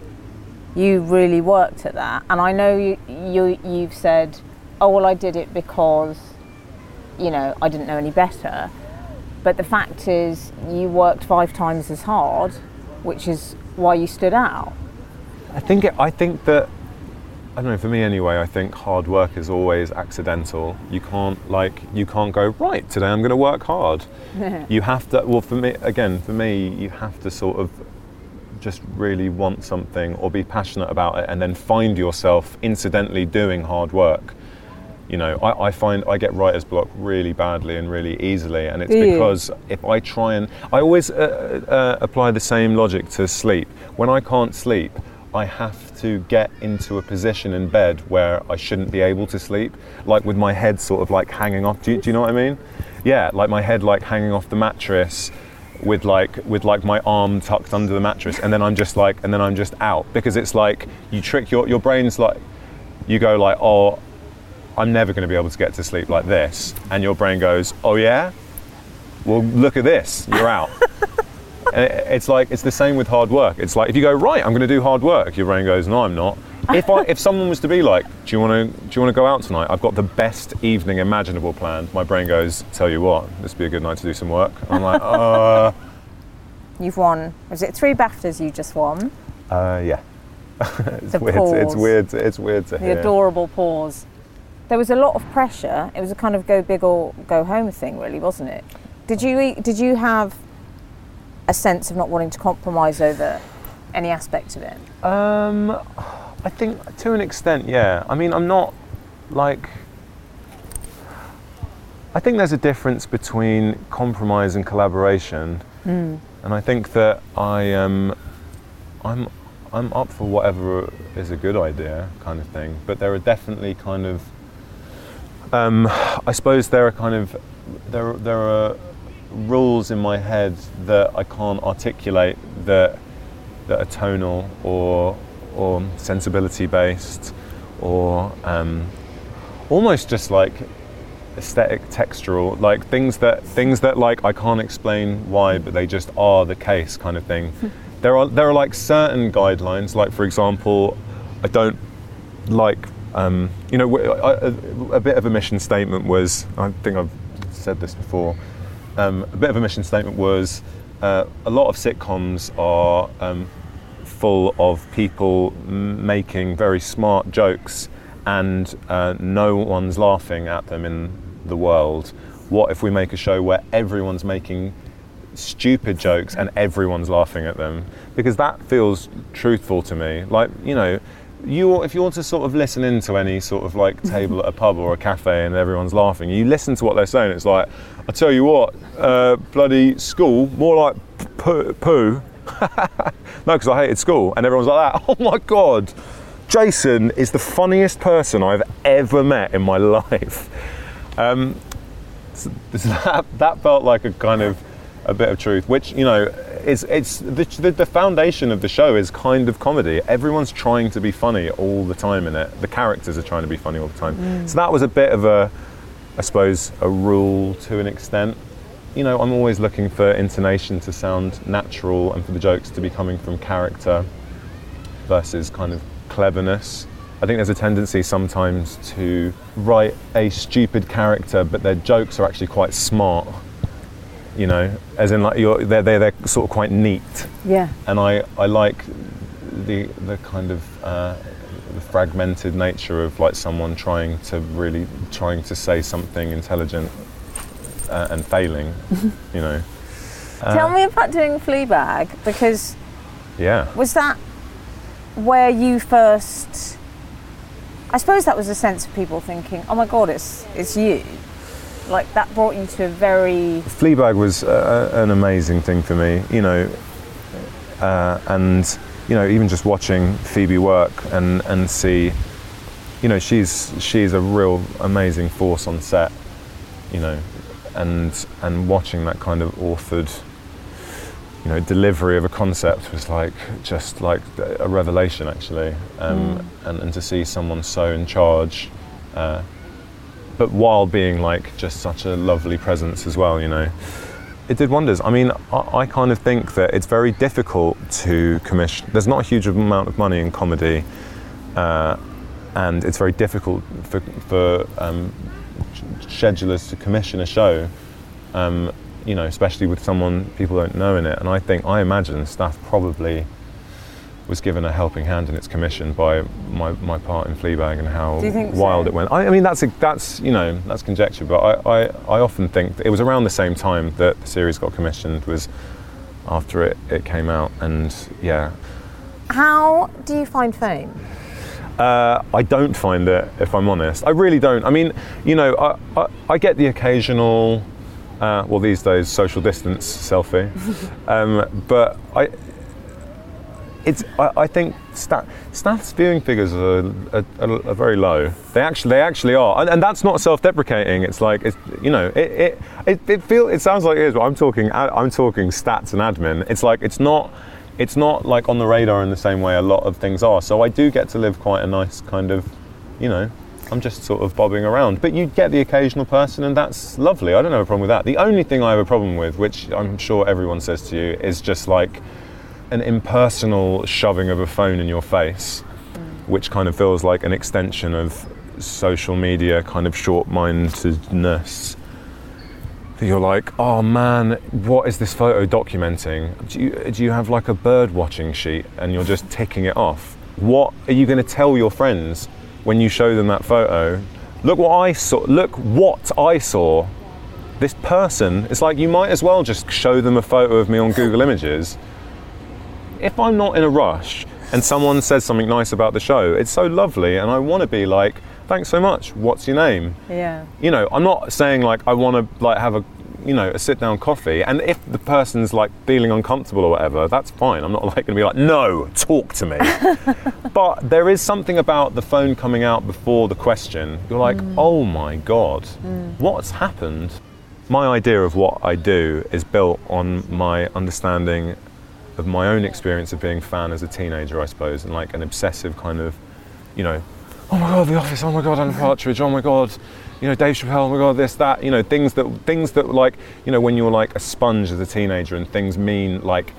you really worked at that. And I know you, you you've said, "Oh well, I did it because you know I didn't know any better." But the fact is, you worked five times as hard, which is why you stood out. I think it, I think that I don't know. For me, anyway, I think hard work is always accidental. You can't like you can't go right today. I'm going to work hard. you have to. Well, for me, again, for me, you have to sort of just really want something or be passionate about it, and then find yourself incidentally doing hard work. You know, I, I find I get writer's block really badly and really easily, and it's Do you? because if I try and I always uh, uh, apply the same logic to sleep. When I can't sleep, I have to get into a position in bed where I shouldn't be able to sleep, like with my head sort of like hanging off. Do you, do you know what I mean? Yeah, like my head like hanging off the mattress with like with like my arm tucked under the mattress and then I'm just like and then I'm just out. Because it's like you trick your your brain's like you go like oh I'm never going to be able to get to sleep like this. And your brain goes oh yeah? Well look at this. You're out it's like it's the same with hard work it's like if you go right I'm going to do hard work your brain goes no I'm not if I if someone was to be like do you want to do you want to go out tonight I've got the best evening imaginable planned my brain goes tell you what this would be a good night to do some work I'm like uh You've won. Was it three BAFTAs you just won? Uh, yeah. it's weird. It's pause. weird. It's weird to The hear. The adorable pause. There was a lot of pressure. It was a kind of go big or go home thing, really, wasn't it? Did you did you have a sense of not wanting to compromise over any aspect of it? Um, I think to an extent, yeah. I mean, I'm not like. I think there's a difference between compromise and collaboration, and I think that I am, I'm, I'm up for whatever is a good idea, kind of thing. But there are definitely kind of, um, I suppose there are kind of, there there are rules in my head that I can't articulate that that are tonal or or sensibility based or um, almost just like aesthetic textural like things that things that like I can't explain why but they just are the case kind of thing. There are there are like certain guidelines like for example I don't like um, you know w- I- a, a bit of a mission statement was I think I've said this before um, a bit of a mission statement was uh, a lot of sitcoms are um, full of people making very smart jokes and uh, no one's laughing at them in the world. What if we make a show where everyone's making stupid jokes and everyone's laughing at them? Because that feels truthful to me. Like, you know, you if you want to sort of listen into any sort of like table at a pub or a cafe and everyone's laughing, you listen to what they're saying. It's like, I tell you what, uh, bloody school, more like poo. poo. no, because I hated school, and everyone's like that. Oh my god, Jason is the funniest person I've ever met in my life. Um, s- that, that felt like a kind of a bit of truth, which you know, it's it's the, the, the foundation of the show is kind of comedy. Everyone's trying to be funny all the time in it. The characters are trying to be funny all the time. So that was a bit of a, I suppose, a rule to an extent. You know, I'm always looking for intonation to sound natural and for the jokes to be coming from character versus kind of cleverness. I think there's a tendency sometimes to write a stupid character, but their jokes are actually quite smart. You know, as in like you're, they're, they're they're sort of quite neat, Yeah. and I, I like the the kind of uh, fragmented nature of like someone trying to really trying to say something intelligent uh, and failing. you know, Tell me about doing Fleabag because yeah. was that where you first? I suppose that was a sense of people thinking, "Oh my God, it's it's you." Like that brought you to a very Fleabag was uh, an amazing thing for me, you know, uh, and you know even just watching Phoebe work and and see, you know, she's she's a real amazing force on set, you know, and and watching that kind of authored you know delivery of a concept was like just like a revelation actually um, and, and to see someone so in charge uh, but while being like just such a lovely presence as well you know it did wonders i mean I, I kind of think that it's very difficult to commission there's not a huge amount of money in comedy uh, and it's very difficult for, for um, schedulers to commission a show um, you know, especially with someone people don't know in it. And I think, I imagine Stath probably was given a helping hand in its commission by my, my part in Fleabag and how Do you think wild so? it went. I, I mean, that's a, that's you know that's conjecture, but I, I, I often think it was around the same time that the series got commissioned was after it, it came out, and yeah, How do you find fame? uh, I don't find it, if I'm honest. I really don't. I mean, you know, I, I, I get the occasional, uh, well, these days, social distance selfie, um, but I, it's. I, I think stat, Stath's viewing figures are, are, are, very low. They actually, they actually are, and, and that's not self-deprecating. It's like, it's, you know, it, it, it, it feel, it sounds like it is, but I'm talking, I'm talking stats and admin. It's like, it's not it's not like on the radar in the same way a lot of things are. So I do get to live quite a nice kind of, you know, I'm just sort of bobbing around. But you get the occasional person, and that's lovely. I don't have a problem with that. The only thing I have a problem with, which I'm sure everyone says to you, is just like an impersonal shoving of a phone in your face, mm. which kind of feels like an extension of social media kind of short mindedness that you're like, oh man, what is this photo documenting? Do you, do you have like a bird watching sheet and you're just ticking it off? What are you going to tell your friends when you show them that photo? Look what I saw. Look what I saw. This person. It's like you might as well just show them a photo of me on Google Images. If I'm not in a rush and someone says something nice about the show, it's so lovely, and I want to be like, thanks so much. What's your name? Yeah. you know, I'm not saying like I want to like have a you know a sit down coffee, and if the person's like feeling uncomfortable or whatever, that's fine. I'm not like going to be like, no, talk to me. but there is something about the phone coming out before the question. You're like, mm. oh my god, mm. what's happened? My idea of what I do is built on my understanding of my own experience of being a fan as a teenager, I suppose, and like an obsessive kind of, you know, oh my god, The Office, oh my god, Alan Partridge, oh my god, you know, Dave Chappelle, oh my god, this, that, you know, things that, things that like, you know, when you're like a sponge as a teenager and things mean like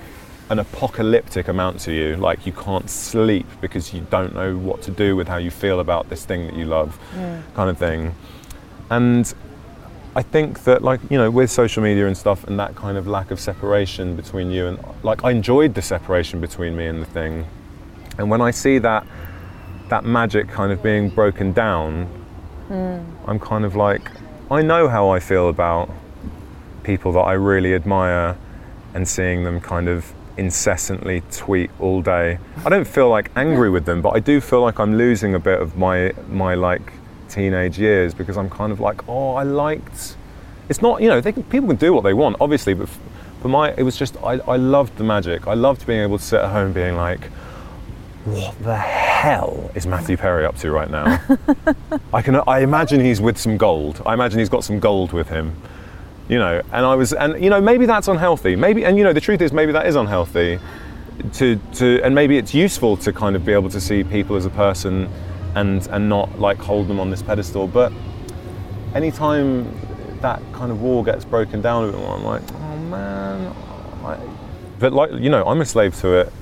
an apocalyptic amount to you, like you can't sleep because you don't know what to do with how you feel about this thing that you love, kind of thing. And I think that, like, you know, with social media and stuff and that kind of lack of separation between you and, like, I enjoyed the separation between me and the thing. And when I see that, that magic kind of being broken down, hmm. I'm kind of like, I know how I feel about people that I really admire and seeing them kind of incessantly tweet all day. I don't feel like angry with them, but I do feel like I'm losing a bit of my my like teenage years because I'm kind of like, oh, I liked. It's not, you know, they can, people can do what they want, obviously, but for my, it was just I, I loved the magic. I loved being able to sit at home being like, what the hell is Matthew Perry up to right now? I can I imagine he's with some gold. I imagine he's got some gold with him. You know, and I was and you know, maybe that's unhealthy. Maybe and you know, the truth is maybe that is unhealthy. To to and maybe it's useful to kind of be able to see people as a person and and not like hold them on this pedestal. But anytime that kind of wall gets broken down a bit more, I'm like, oh man. But like you know, I'm a slave to it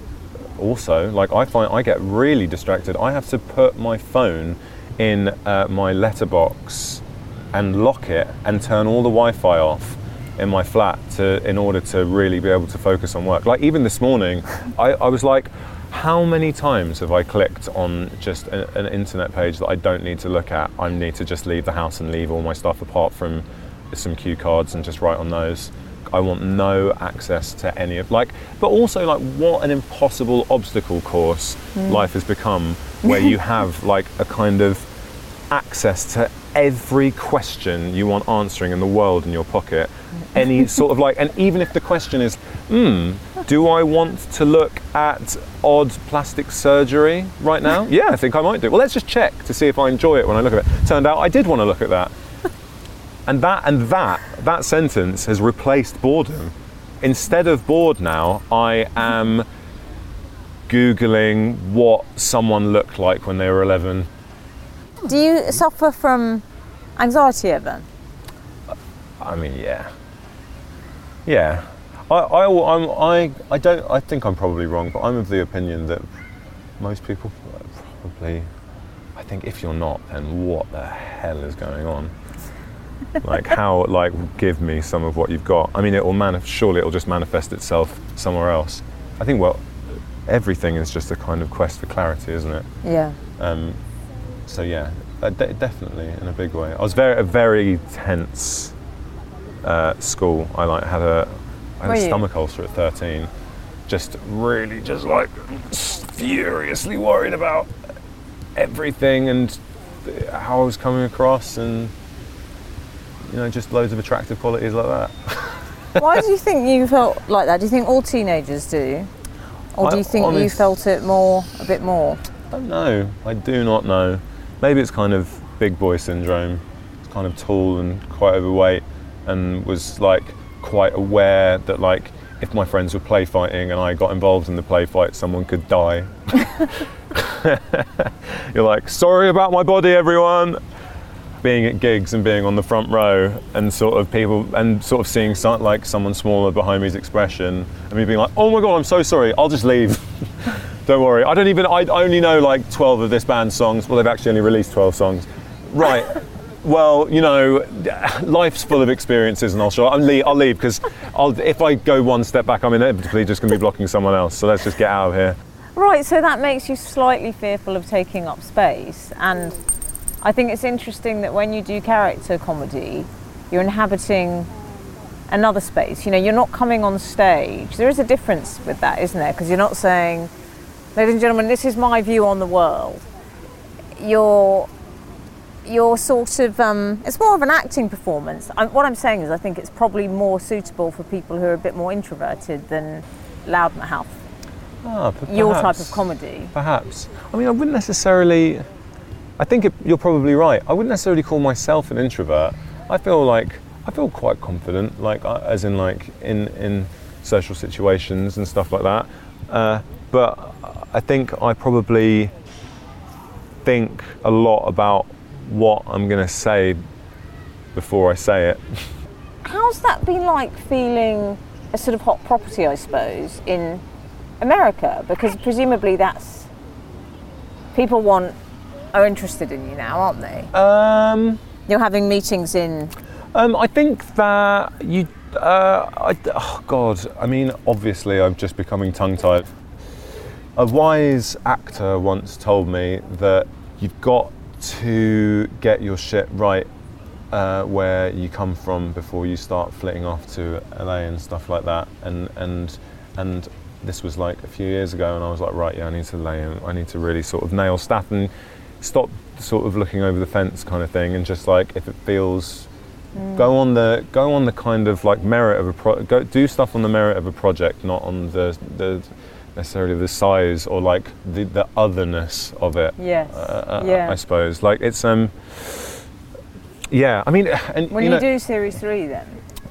also like i find i get really distracted i have to put my phone in uh, my letterbox and lock it and turn all the wi-fi off in my flat to in order to really be able to focus on work like even this morning i, I was like how many times have i clicked on just a, an internet page that i don't need to look at? I need to just leave the house and leave all my stuff apart from some cue cards and just write on those. I want no access to any of like but also like what an impossible obstacle course hmm. life has become where you have like a kind of access to every question you want answering in the world in your pocket any sort of like and even if the question is hmm do I want to look at odd plastic surgery right now? Yeah I think I might do. Well let's just check to see if I enjoy it when I look at it. Turned out I did want to look at that. And that and that that sentence has replaced boredom. Instead of bored now, I am googling what someone looked like when they were 11. Do you suffer from anxiety ever? I mean, yeah, yeah. I, I, I'm, I, I don't. I think I'm probably wrong, but I'm of the opinion that most people probably. I think if you're not, then what the hell is going on? like how? Like give me some of what you've got. I mean, it will manif- Surely it will just manifest itself somewhere else. I think. Well, everything is just a kind of quest for clarity, isn't it? Yeah. Um, so yeah, uh, de- definitely in a big way. I was very a very tense uh, school. I like had a I had a stomach ulcer at 13. Just really, just like furiously worried about everything and how I was coming across, and you know, just loads of attractive qualities like that. Why do you think you felt like that? Do you think all teenagers do? Or do you think you felt it more, a bit more? I don't know. I do not know. Maybe it's kind of big boy syndrome. It's kind of tall and quite overweight, and was like quite aware that like if my friends were play fighting and I got involved in the play fight, someone could die. You're like, sorry about my body, everyone. Being at gigs and being on the front row and sort of people and sort of seeing some, like someone smaller behind me's expression and me being like, oh my god, I'm so sorry, I'll just leave. Don't worry. I don't even. I only know like 12 of this band's songs. Well, they've actually only released 12 songs. Right. Well, you know, life's full of experiences, and I'll show. I'll leave. I'll leave because If I go one step back, I'm inevitably just going to be blocking someone else. So let's just get out of here. Right, so that makes you slightly fearful of taking up space. And I think it's interesting that when you do character comedy, you're inhabiting another space. You know, you're not coming on stage. There is a difference with that, isn't there? Because you're not saying, ladies and gentlemen, this is my view on the world. You're you're sort of um, it's more of an acting performance. i what I'm saying is, I think it's probably more suitable for people who are a bit more introverted than loudmouth. Ah, p- Your type of comedy. Perhaps. I mean, I wouldn't necessarily. I think it, you're probably right. I wouldn't necessarily call myself an introvert. I feel like I feel quite confident, like uh, as in like in in social situations and stuff like that. Uh, but I think I probably think a lot about what I'm going to say before I say it. How's that been like feeling a sort of hot property, I suppose, in America? Because presumably that's people want are interested in you now, aren't they? Um, You're having meetings in Um, I think that you. Uh, I, oh God, I mean, obviously, I'm just becoming tongue-tied. A wise actor once told me that you've got to get your shit right uh, where you come from before you start flitting off to LA and stuff like that. And and and this was like a few years ago, and I was like, right, yeah, I need to lay in. I need to really sort of nail stuff and stop sort of looking over the fence kind of thing, and just like if it feels go on the go on the kind of like merit of a pro- go do stuff on the merit of a project not on the the necessarily the size or like the, the otherness of it Yes. uh, yeah. I suppose like it's um yeah I mean and Will you you, do series three then?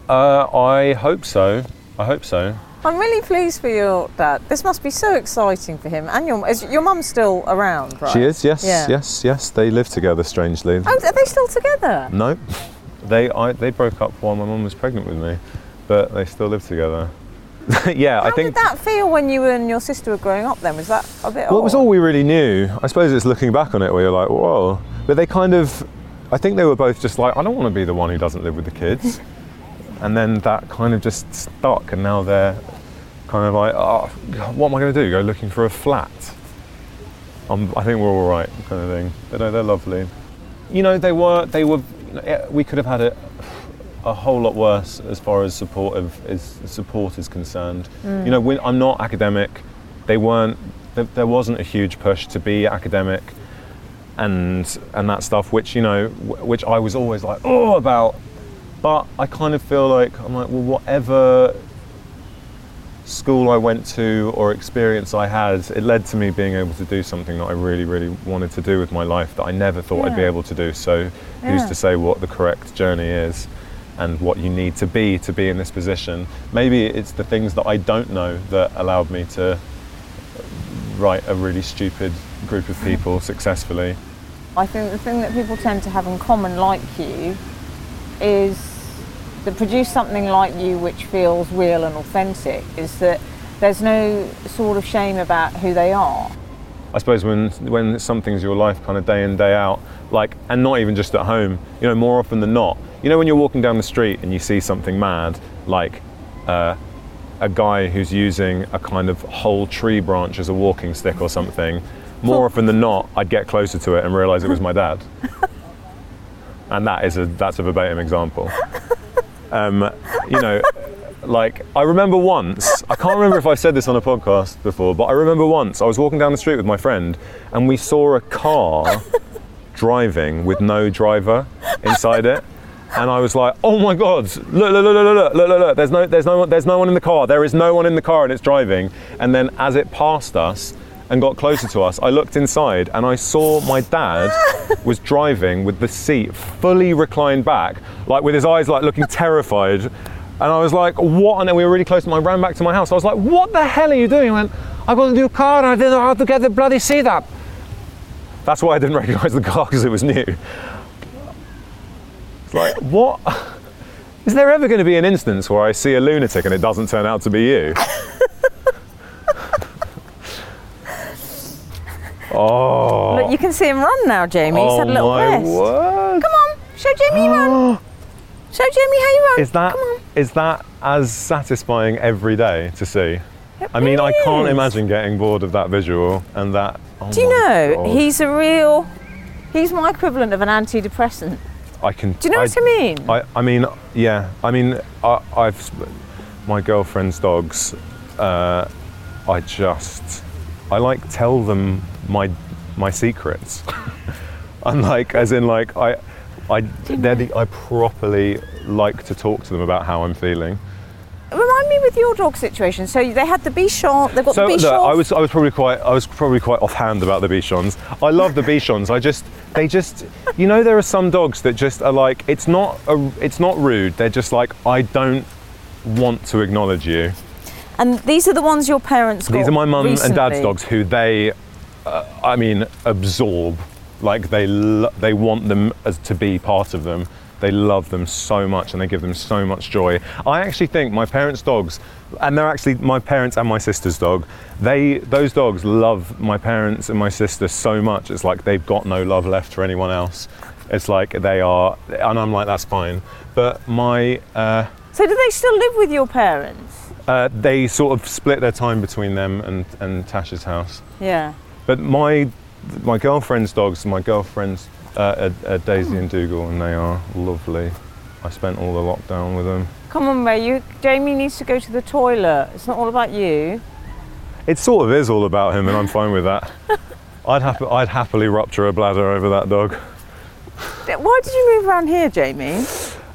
uh, I hope so I hope so I'm really pleased for your dad. This must be so exciting for him. And your is your mum's still around, right? she is yes Yeah. yes yes they live together strangely Oh, are they still together? no they I, they broke up while my mum was pregnant with me but they still live together yeah I think. How did that feel when you and your sister were growing up? Then was that a bit? Well, it was all we really knew. I suppose it's looking back on it where you're like, whoa. But they kind of, I think they were both just like, I don't want to be the one who doesn't live with the kids. and then that kind of just stuck, and now they're kind of like, oh, what am I going to do? Go looking for a flat? Um, I think we're all right, kind of thing. But no, they're lovely. You know, they were, they were. You know, we could have had it a whole lot worse as far as support of is support is concerned. Mm. You know, when, I'm not academic. They weren't. There, there wasn't a huge push to be academic, and and that stuff, which you know, w- which I was always like, oh, about. But I kind of feel like I'm like, well, whatever school I went to or experience I had, it led to me being able to do something that I really, really wanted to do with my life that I never thought I'd be able to do. So, who's to say what the correct journey is? And what you need to be to be in this position. Maybe it's the things that I don't know that allowed me to write a really stupid group of people successfully. I think the thing that people tend to have in common, like you, is that produce something like you which feels real and authentic, is that there's no sort of shame about who they are. I suppose when when something's your life kind of day in day out, like and not even just at home, you know, more often than not, you know, when you're walking down the street and you see something mad, like uh, a guy who's using a kind of whole tree branch as a walking stick or something, more often than not, I'd get closer to it and realise it was my dad. and that is a that's a verbatim example. Um, you know, like I remember once, I can't remember if I said this on a podcast before, but I remember once I was walking down the street with my friend and we saw a car driving with no driver inside it. And I was like, "Oh my God! Look, look, look, look, look, look, look, look! There's no, there's no, one, there's no one in the car. There is no one in the car, and it's driving." And then, as it passed us and got closer to us, I looked inside and I saw my dad was driving with the seat fully reclined back, like with his eyes like looking terrified. And I was like, "What?" And then we were really close, and I ran back to my house. I was like, "What the hell are you doing?" He went, "I got a new car, and I didn't know how to get the bloody seat up." That's why I didn't recognise the car because it was new. It's like, what? Is there ever going to be an instance where I see a lunatic and it doesn't turn out to be you? oh. Look, you can see him run now, Jamie. He's oh had a little oh, my rest. word. Come on, show Jamie you run. Show Jamie how you run. Is that Come on. is that as satisfying every day to see? I mean, I can't is. imagine getting bored of that visual and that. oh Do you know God. he's a real? He's my equivalent of an antidepressant. I can. Do you know what I mean? I, I mean, yeah. I mean, I, I've my girlfriend's dogs. Uh, I just, I like tell them my my secrets. I'm like, as in, like, I, I, they're the, I properly like to talk to them about how I'm feeling. Remind me with your dog situation. So they had the Bichon. They've got So the Bichon. I was I was probably quite I was probably quite offhand about the Bichons. I love the Bichons. I just they just you know there are some dogs that just are like it's not a, it's not rude. They're just like I don't want to acknowledge you. and these are the ones your parents got These are my mum and dad's dogs who they uh, I mean absorb like they lo- they want them as to be part of them. They love them so much and they give them so much joy. I actually think my parents' dogs, and they're actually my parents and my sister's dog. They those dogs love my parents and my sister so much. It's like they've got no love left for anyone else. It's like they are, and I'm like that's fine. But my uh, So do they still live with your parents? uh, they sort of split their time between them and and Tasha's house. Yeah. But my my girlfriend's dogs, my girlfriend's uh, Daisy and Dougal, and they are lovely. I spent all the lockdown with them. Come on, Ray. You, Jamie needs to go to the toilet. It's not all about you. It sort of is all about him, and I'm fine with that. I'd, hap- I'd happily rupture a bladder over that dog. Why did you move around here, Jamie?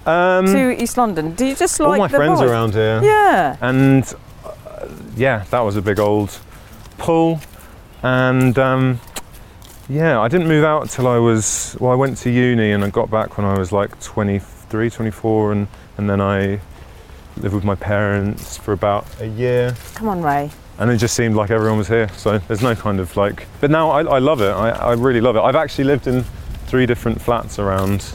Um, to East London? Do you just like all my friends vibe? around here, Yeah. and uh, yeah, that was a big old pull. And um, yeah, I didn't move out until I was well. I went to uni, and I got back when I was like 23, 24, and and then I lived with my parents for about a year. Come on, Ray. and it just seemed like everyone was here. So there's no kind of like. But now I, I love it. I, I really love it. I've actually lived in three different flats around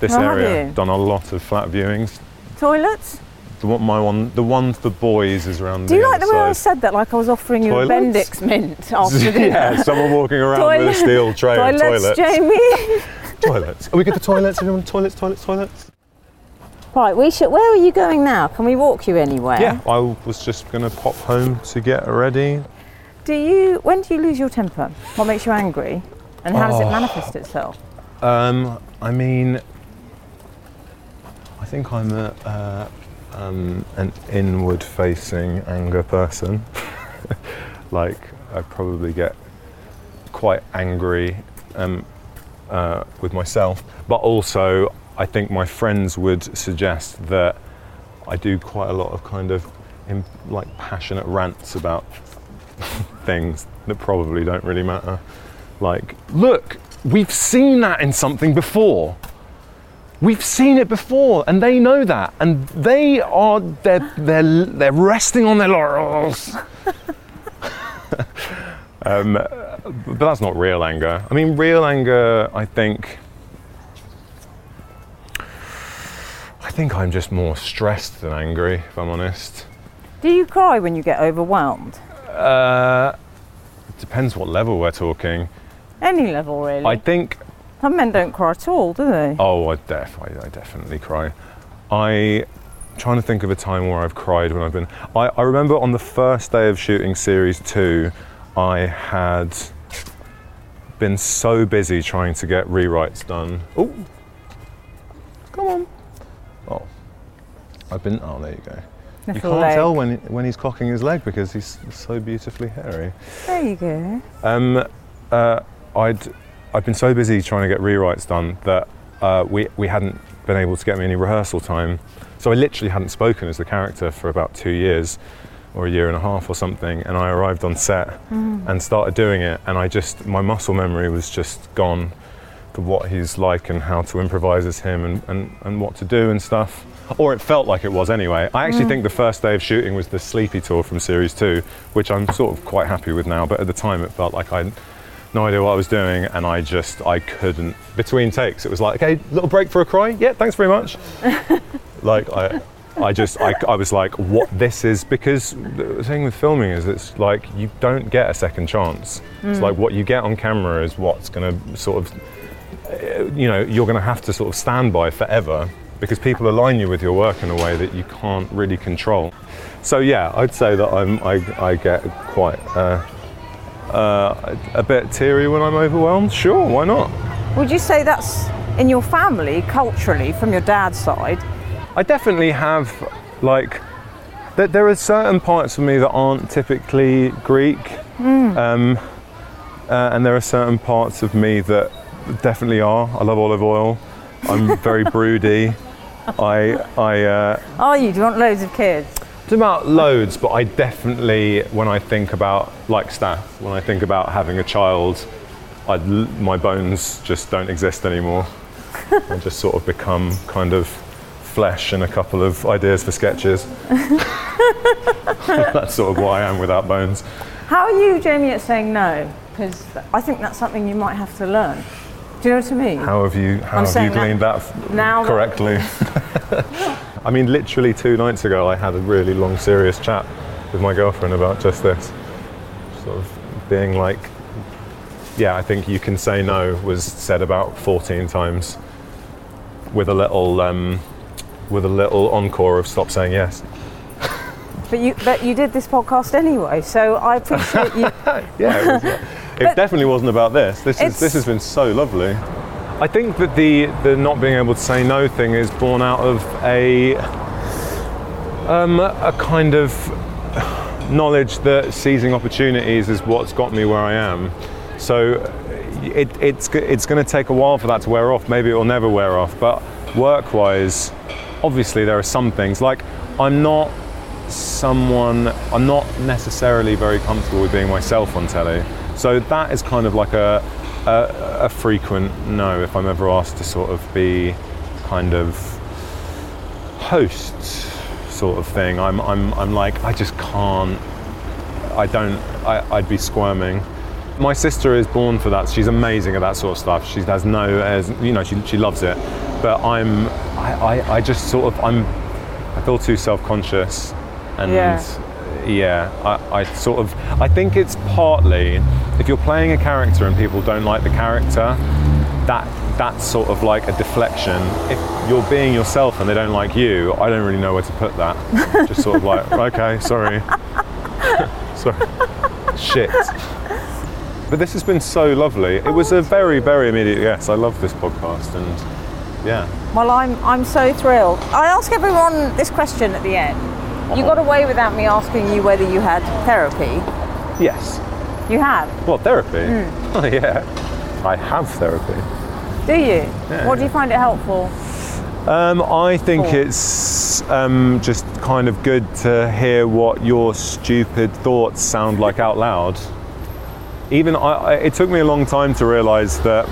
this area. you? Done a lot of flat viewings. Toilets? The one, my one, the one for boys is around Do the you like the way I said that? Like I was offering you a Bendicks mint after dinner. yeah, someone walking around with a steel tray Toilets, of toilets. Jamie. toilets. Are we good for toilets? Everyone, toilets, toilets, toilets. right, we should. Where are you going now? Can we walk you anywhere? Yeah, I was just gonna pop home to get ready. Do you? When do you lose your temper? What makes you angry? And how does it Oh. manifest itself? Um, I mean, I think I'm a, uh, um, an inward-facing anger person. like, I probably get quite angry um, uh, with myself, but also I think my friends would suggest that I do quite a lot of kind of im like passionate rants about things that probably don't really matter. Like, look, we've seen that in something before. We've seen it before, and they know that, and they are they're they're they're resting on their laurels. um, but that's not real anger. I mean, real anger. I think. I think I'm just more stressed than angry, if I'm honest. Do you cry when you get overwhelmed? Uh, it depends what level we're talking. Any level, really. I think Some men don't cry at all, do they? Oh, I, def- I, I definitely cry. I'm trying to think of a time where I've cried when I've been. I, I remember on the first day of shooting series two, I had been so busy trying to get rewrites done. Oh, come on. Oh, I've been. Oh, there you go. You can't leg. tell when when he's cocking his leg because he's so beautifully hairy. There you go. Um, uh, I'd I'd been so busy trying to get rewrites done that uh, we we hadn't been able to get me any rehearsal time. So I literally hadn't spoken as the character for about two years, or a year and a half or something. And I arrived on set and started doing it, and I just my muscle memory was just gone for what he's like and how to improvise as him and, and, and what to do and stuff. Or it felt like it was anyway. I actually think the first day of shooting was the Sleepy Tour from series two, which I'm sort of quite happy with now. But at the time, it felt like I no idea what I was doing, and I just I couldn't. Between takes, it was like, okay, little break for a cry. Yeah, thanks very much. like I. I just, I, I was like, what this is, because the thing with filming is it's like you don't get a second chance. It's like what you get on camera is what's going to sort of you know you're going to have to sort of stand by forever because people align you with your work in a way that you can't really control. So yeah, I'd say that I'm I, I get quite uh, uh, a bit teary when I'm overwhelmed. Sure, why not? Would you say that's in your family, culturally, from your dad's side? I definitely have like that. There are certain parts of me that aren't typically Greek, um, uh, and there are certain parts of me that definitely are. I love olive oil. I'm very broody. I I. Uh, Are you? Do you want loads of kids? It's about loads, but I definitely, when I think about like staff, when I think about having a child, I, my bones just don't exist anymore. I just sort of become kind of flesh and a couple of ideas for sketches. that's sort of what I am without bones. How are you, Jamie, at saying no? Because I think that's something you might have to learn. Do you know what I mean? How have you, how I'm have you saying that gleaned that, f- now that- correctly? I mean, literally two nights ago, I had a really long, serious chat with my girlfriend about just this. Sort of being like, yeah, I think you can say no was said about 14 times with a little, um, with a little encore of stop saying yes. But you, but you did this podcast anyway, so I appreciate you. Yeah, it, was, it definitely wasn't about this. This, is, this has been so lovely. I think that the, the not being able to say no thing is born out of a, um, a kind of knowledge that seizing opportunities is what's got me where I am. So it, it's, it's going to take a while for that to wear off. Maybe it will never wear off. But work wise, obviously, there are some things. Like, I'm not someone, I'm not necessarily very comfortable with being myself on telly. So that is kind of like a, a, a frequent no if I'm ever asked to sort of be kind of host sort of thing. I'm, I'm, I'm like, I just can't, I don't, I, I'd be squirming. My sister is born for that. She's amazing at that sort of stuff. She has no, as you know, she, she loves it. But I'm, I, I, I just sort of, I'm, I feel too self-conscious, and Yeah. Yeah, I, I sort of, I think it's partly if you're playing a character and people don't like the character, that that's sort of like a deflection. If you're being yourself and they don't like you, I don't really know where to put that. Just sort of like, okay, sorry, sorry, shit. But this has been so lovely. It was a very, very immediate yes. I love this podcast, and yeah. Well, I'm, I'm so thrilled. I ask everyone this question at the end. You got away without me asking you whether you had therapy. Yes. You have, What therapy? Oh yeah, I have therapy. do you? What do you find it helpful? Um, I think it's um, just kind of good to hear what your stupid thoughts sound like out loud. Even I, I, it took me a long time to realise that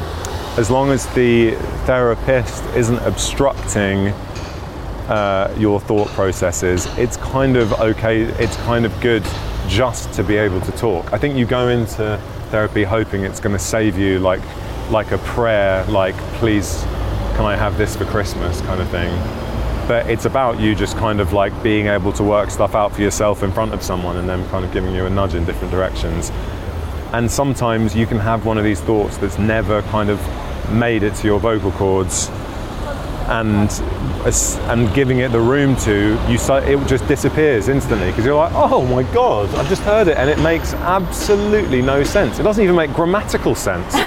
as long as the therapist isn't obstructing uh, your thought processes, it's kind of okay, it's kind of good just to be able to talk. I think you go into therapy hoping it's going to save you like like a prayer like please can I have this for Christmas kind of thing. But it's about you just kind of like being able to work stuff out for yourself in front of someone and them kind of giving you a nudge in different directions. And sometimes you can have one of these thoughts that's never kind of made it to your vocal cords and and giving it the room to you it just disappears instantly because you're like oh my god i've just heard it and it makes absolutely no sense. It doesn't even make grammatical sense.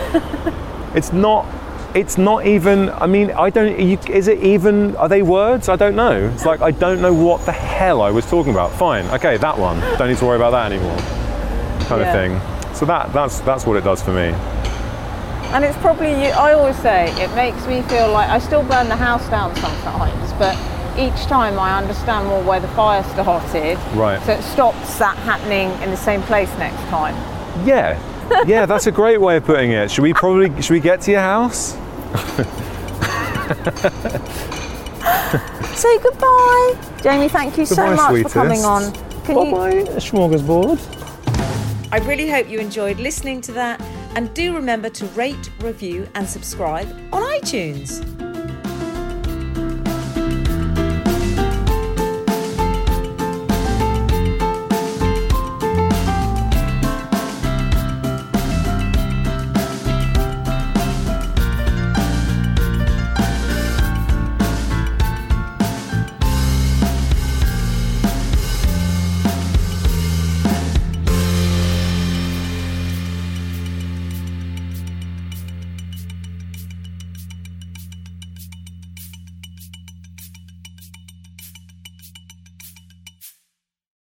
It's not it's not even i mean i don't you, is it even are they words? I don't know. It's like i don't know what the hell i was talking about. Fine okay that one. Don't need to worry about that anymore. Kind Yeah. of thing. So that that's that's what it does for me And it's probably, I always say, it makes me feel like I still burn the house down sometimes, but each time I understand more where the fire started. Right. So it stops that happening in the same place next time. yeah yeah that's a great way of putting it should we probably should we get to your house Say goodbye. Jamie, thank you so much sweetest. for coming on. Can you, Bye, smorgasbord. I really hope you enjoyed listening to that and do remember to rate, review, and subscribe on iTunes.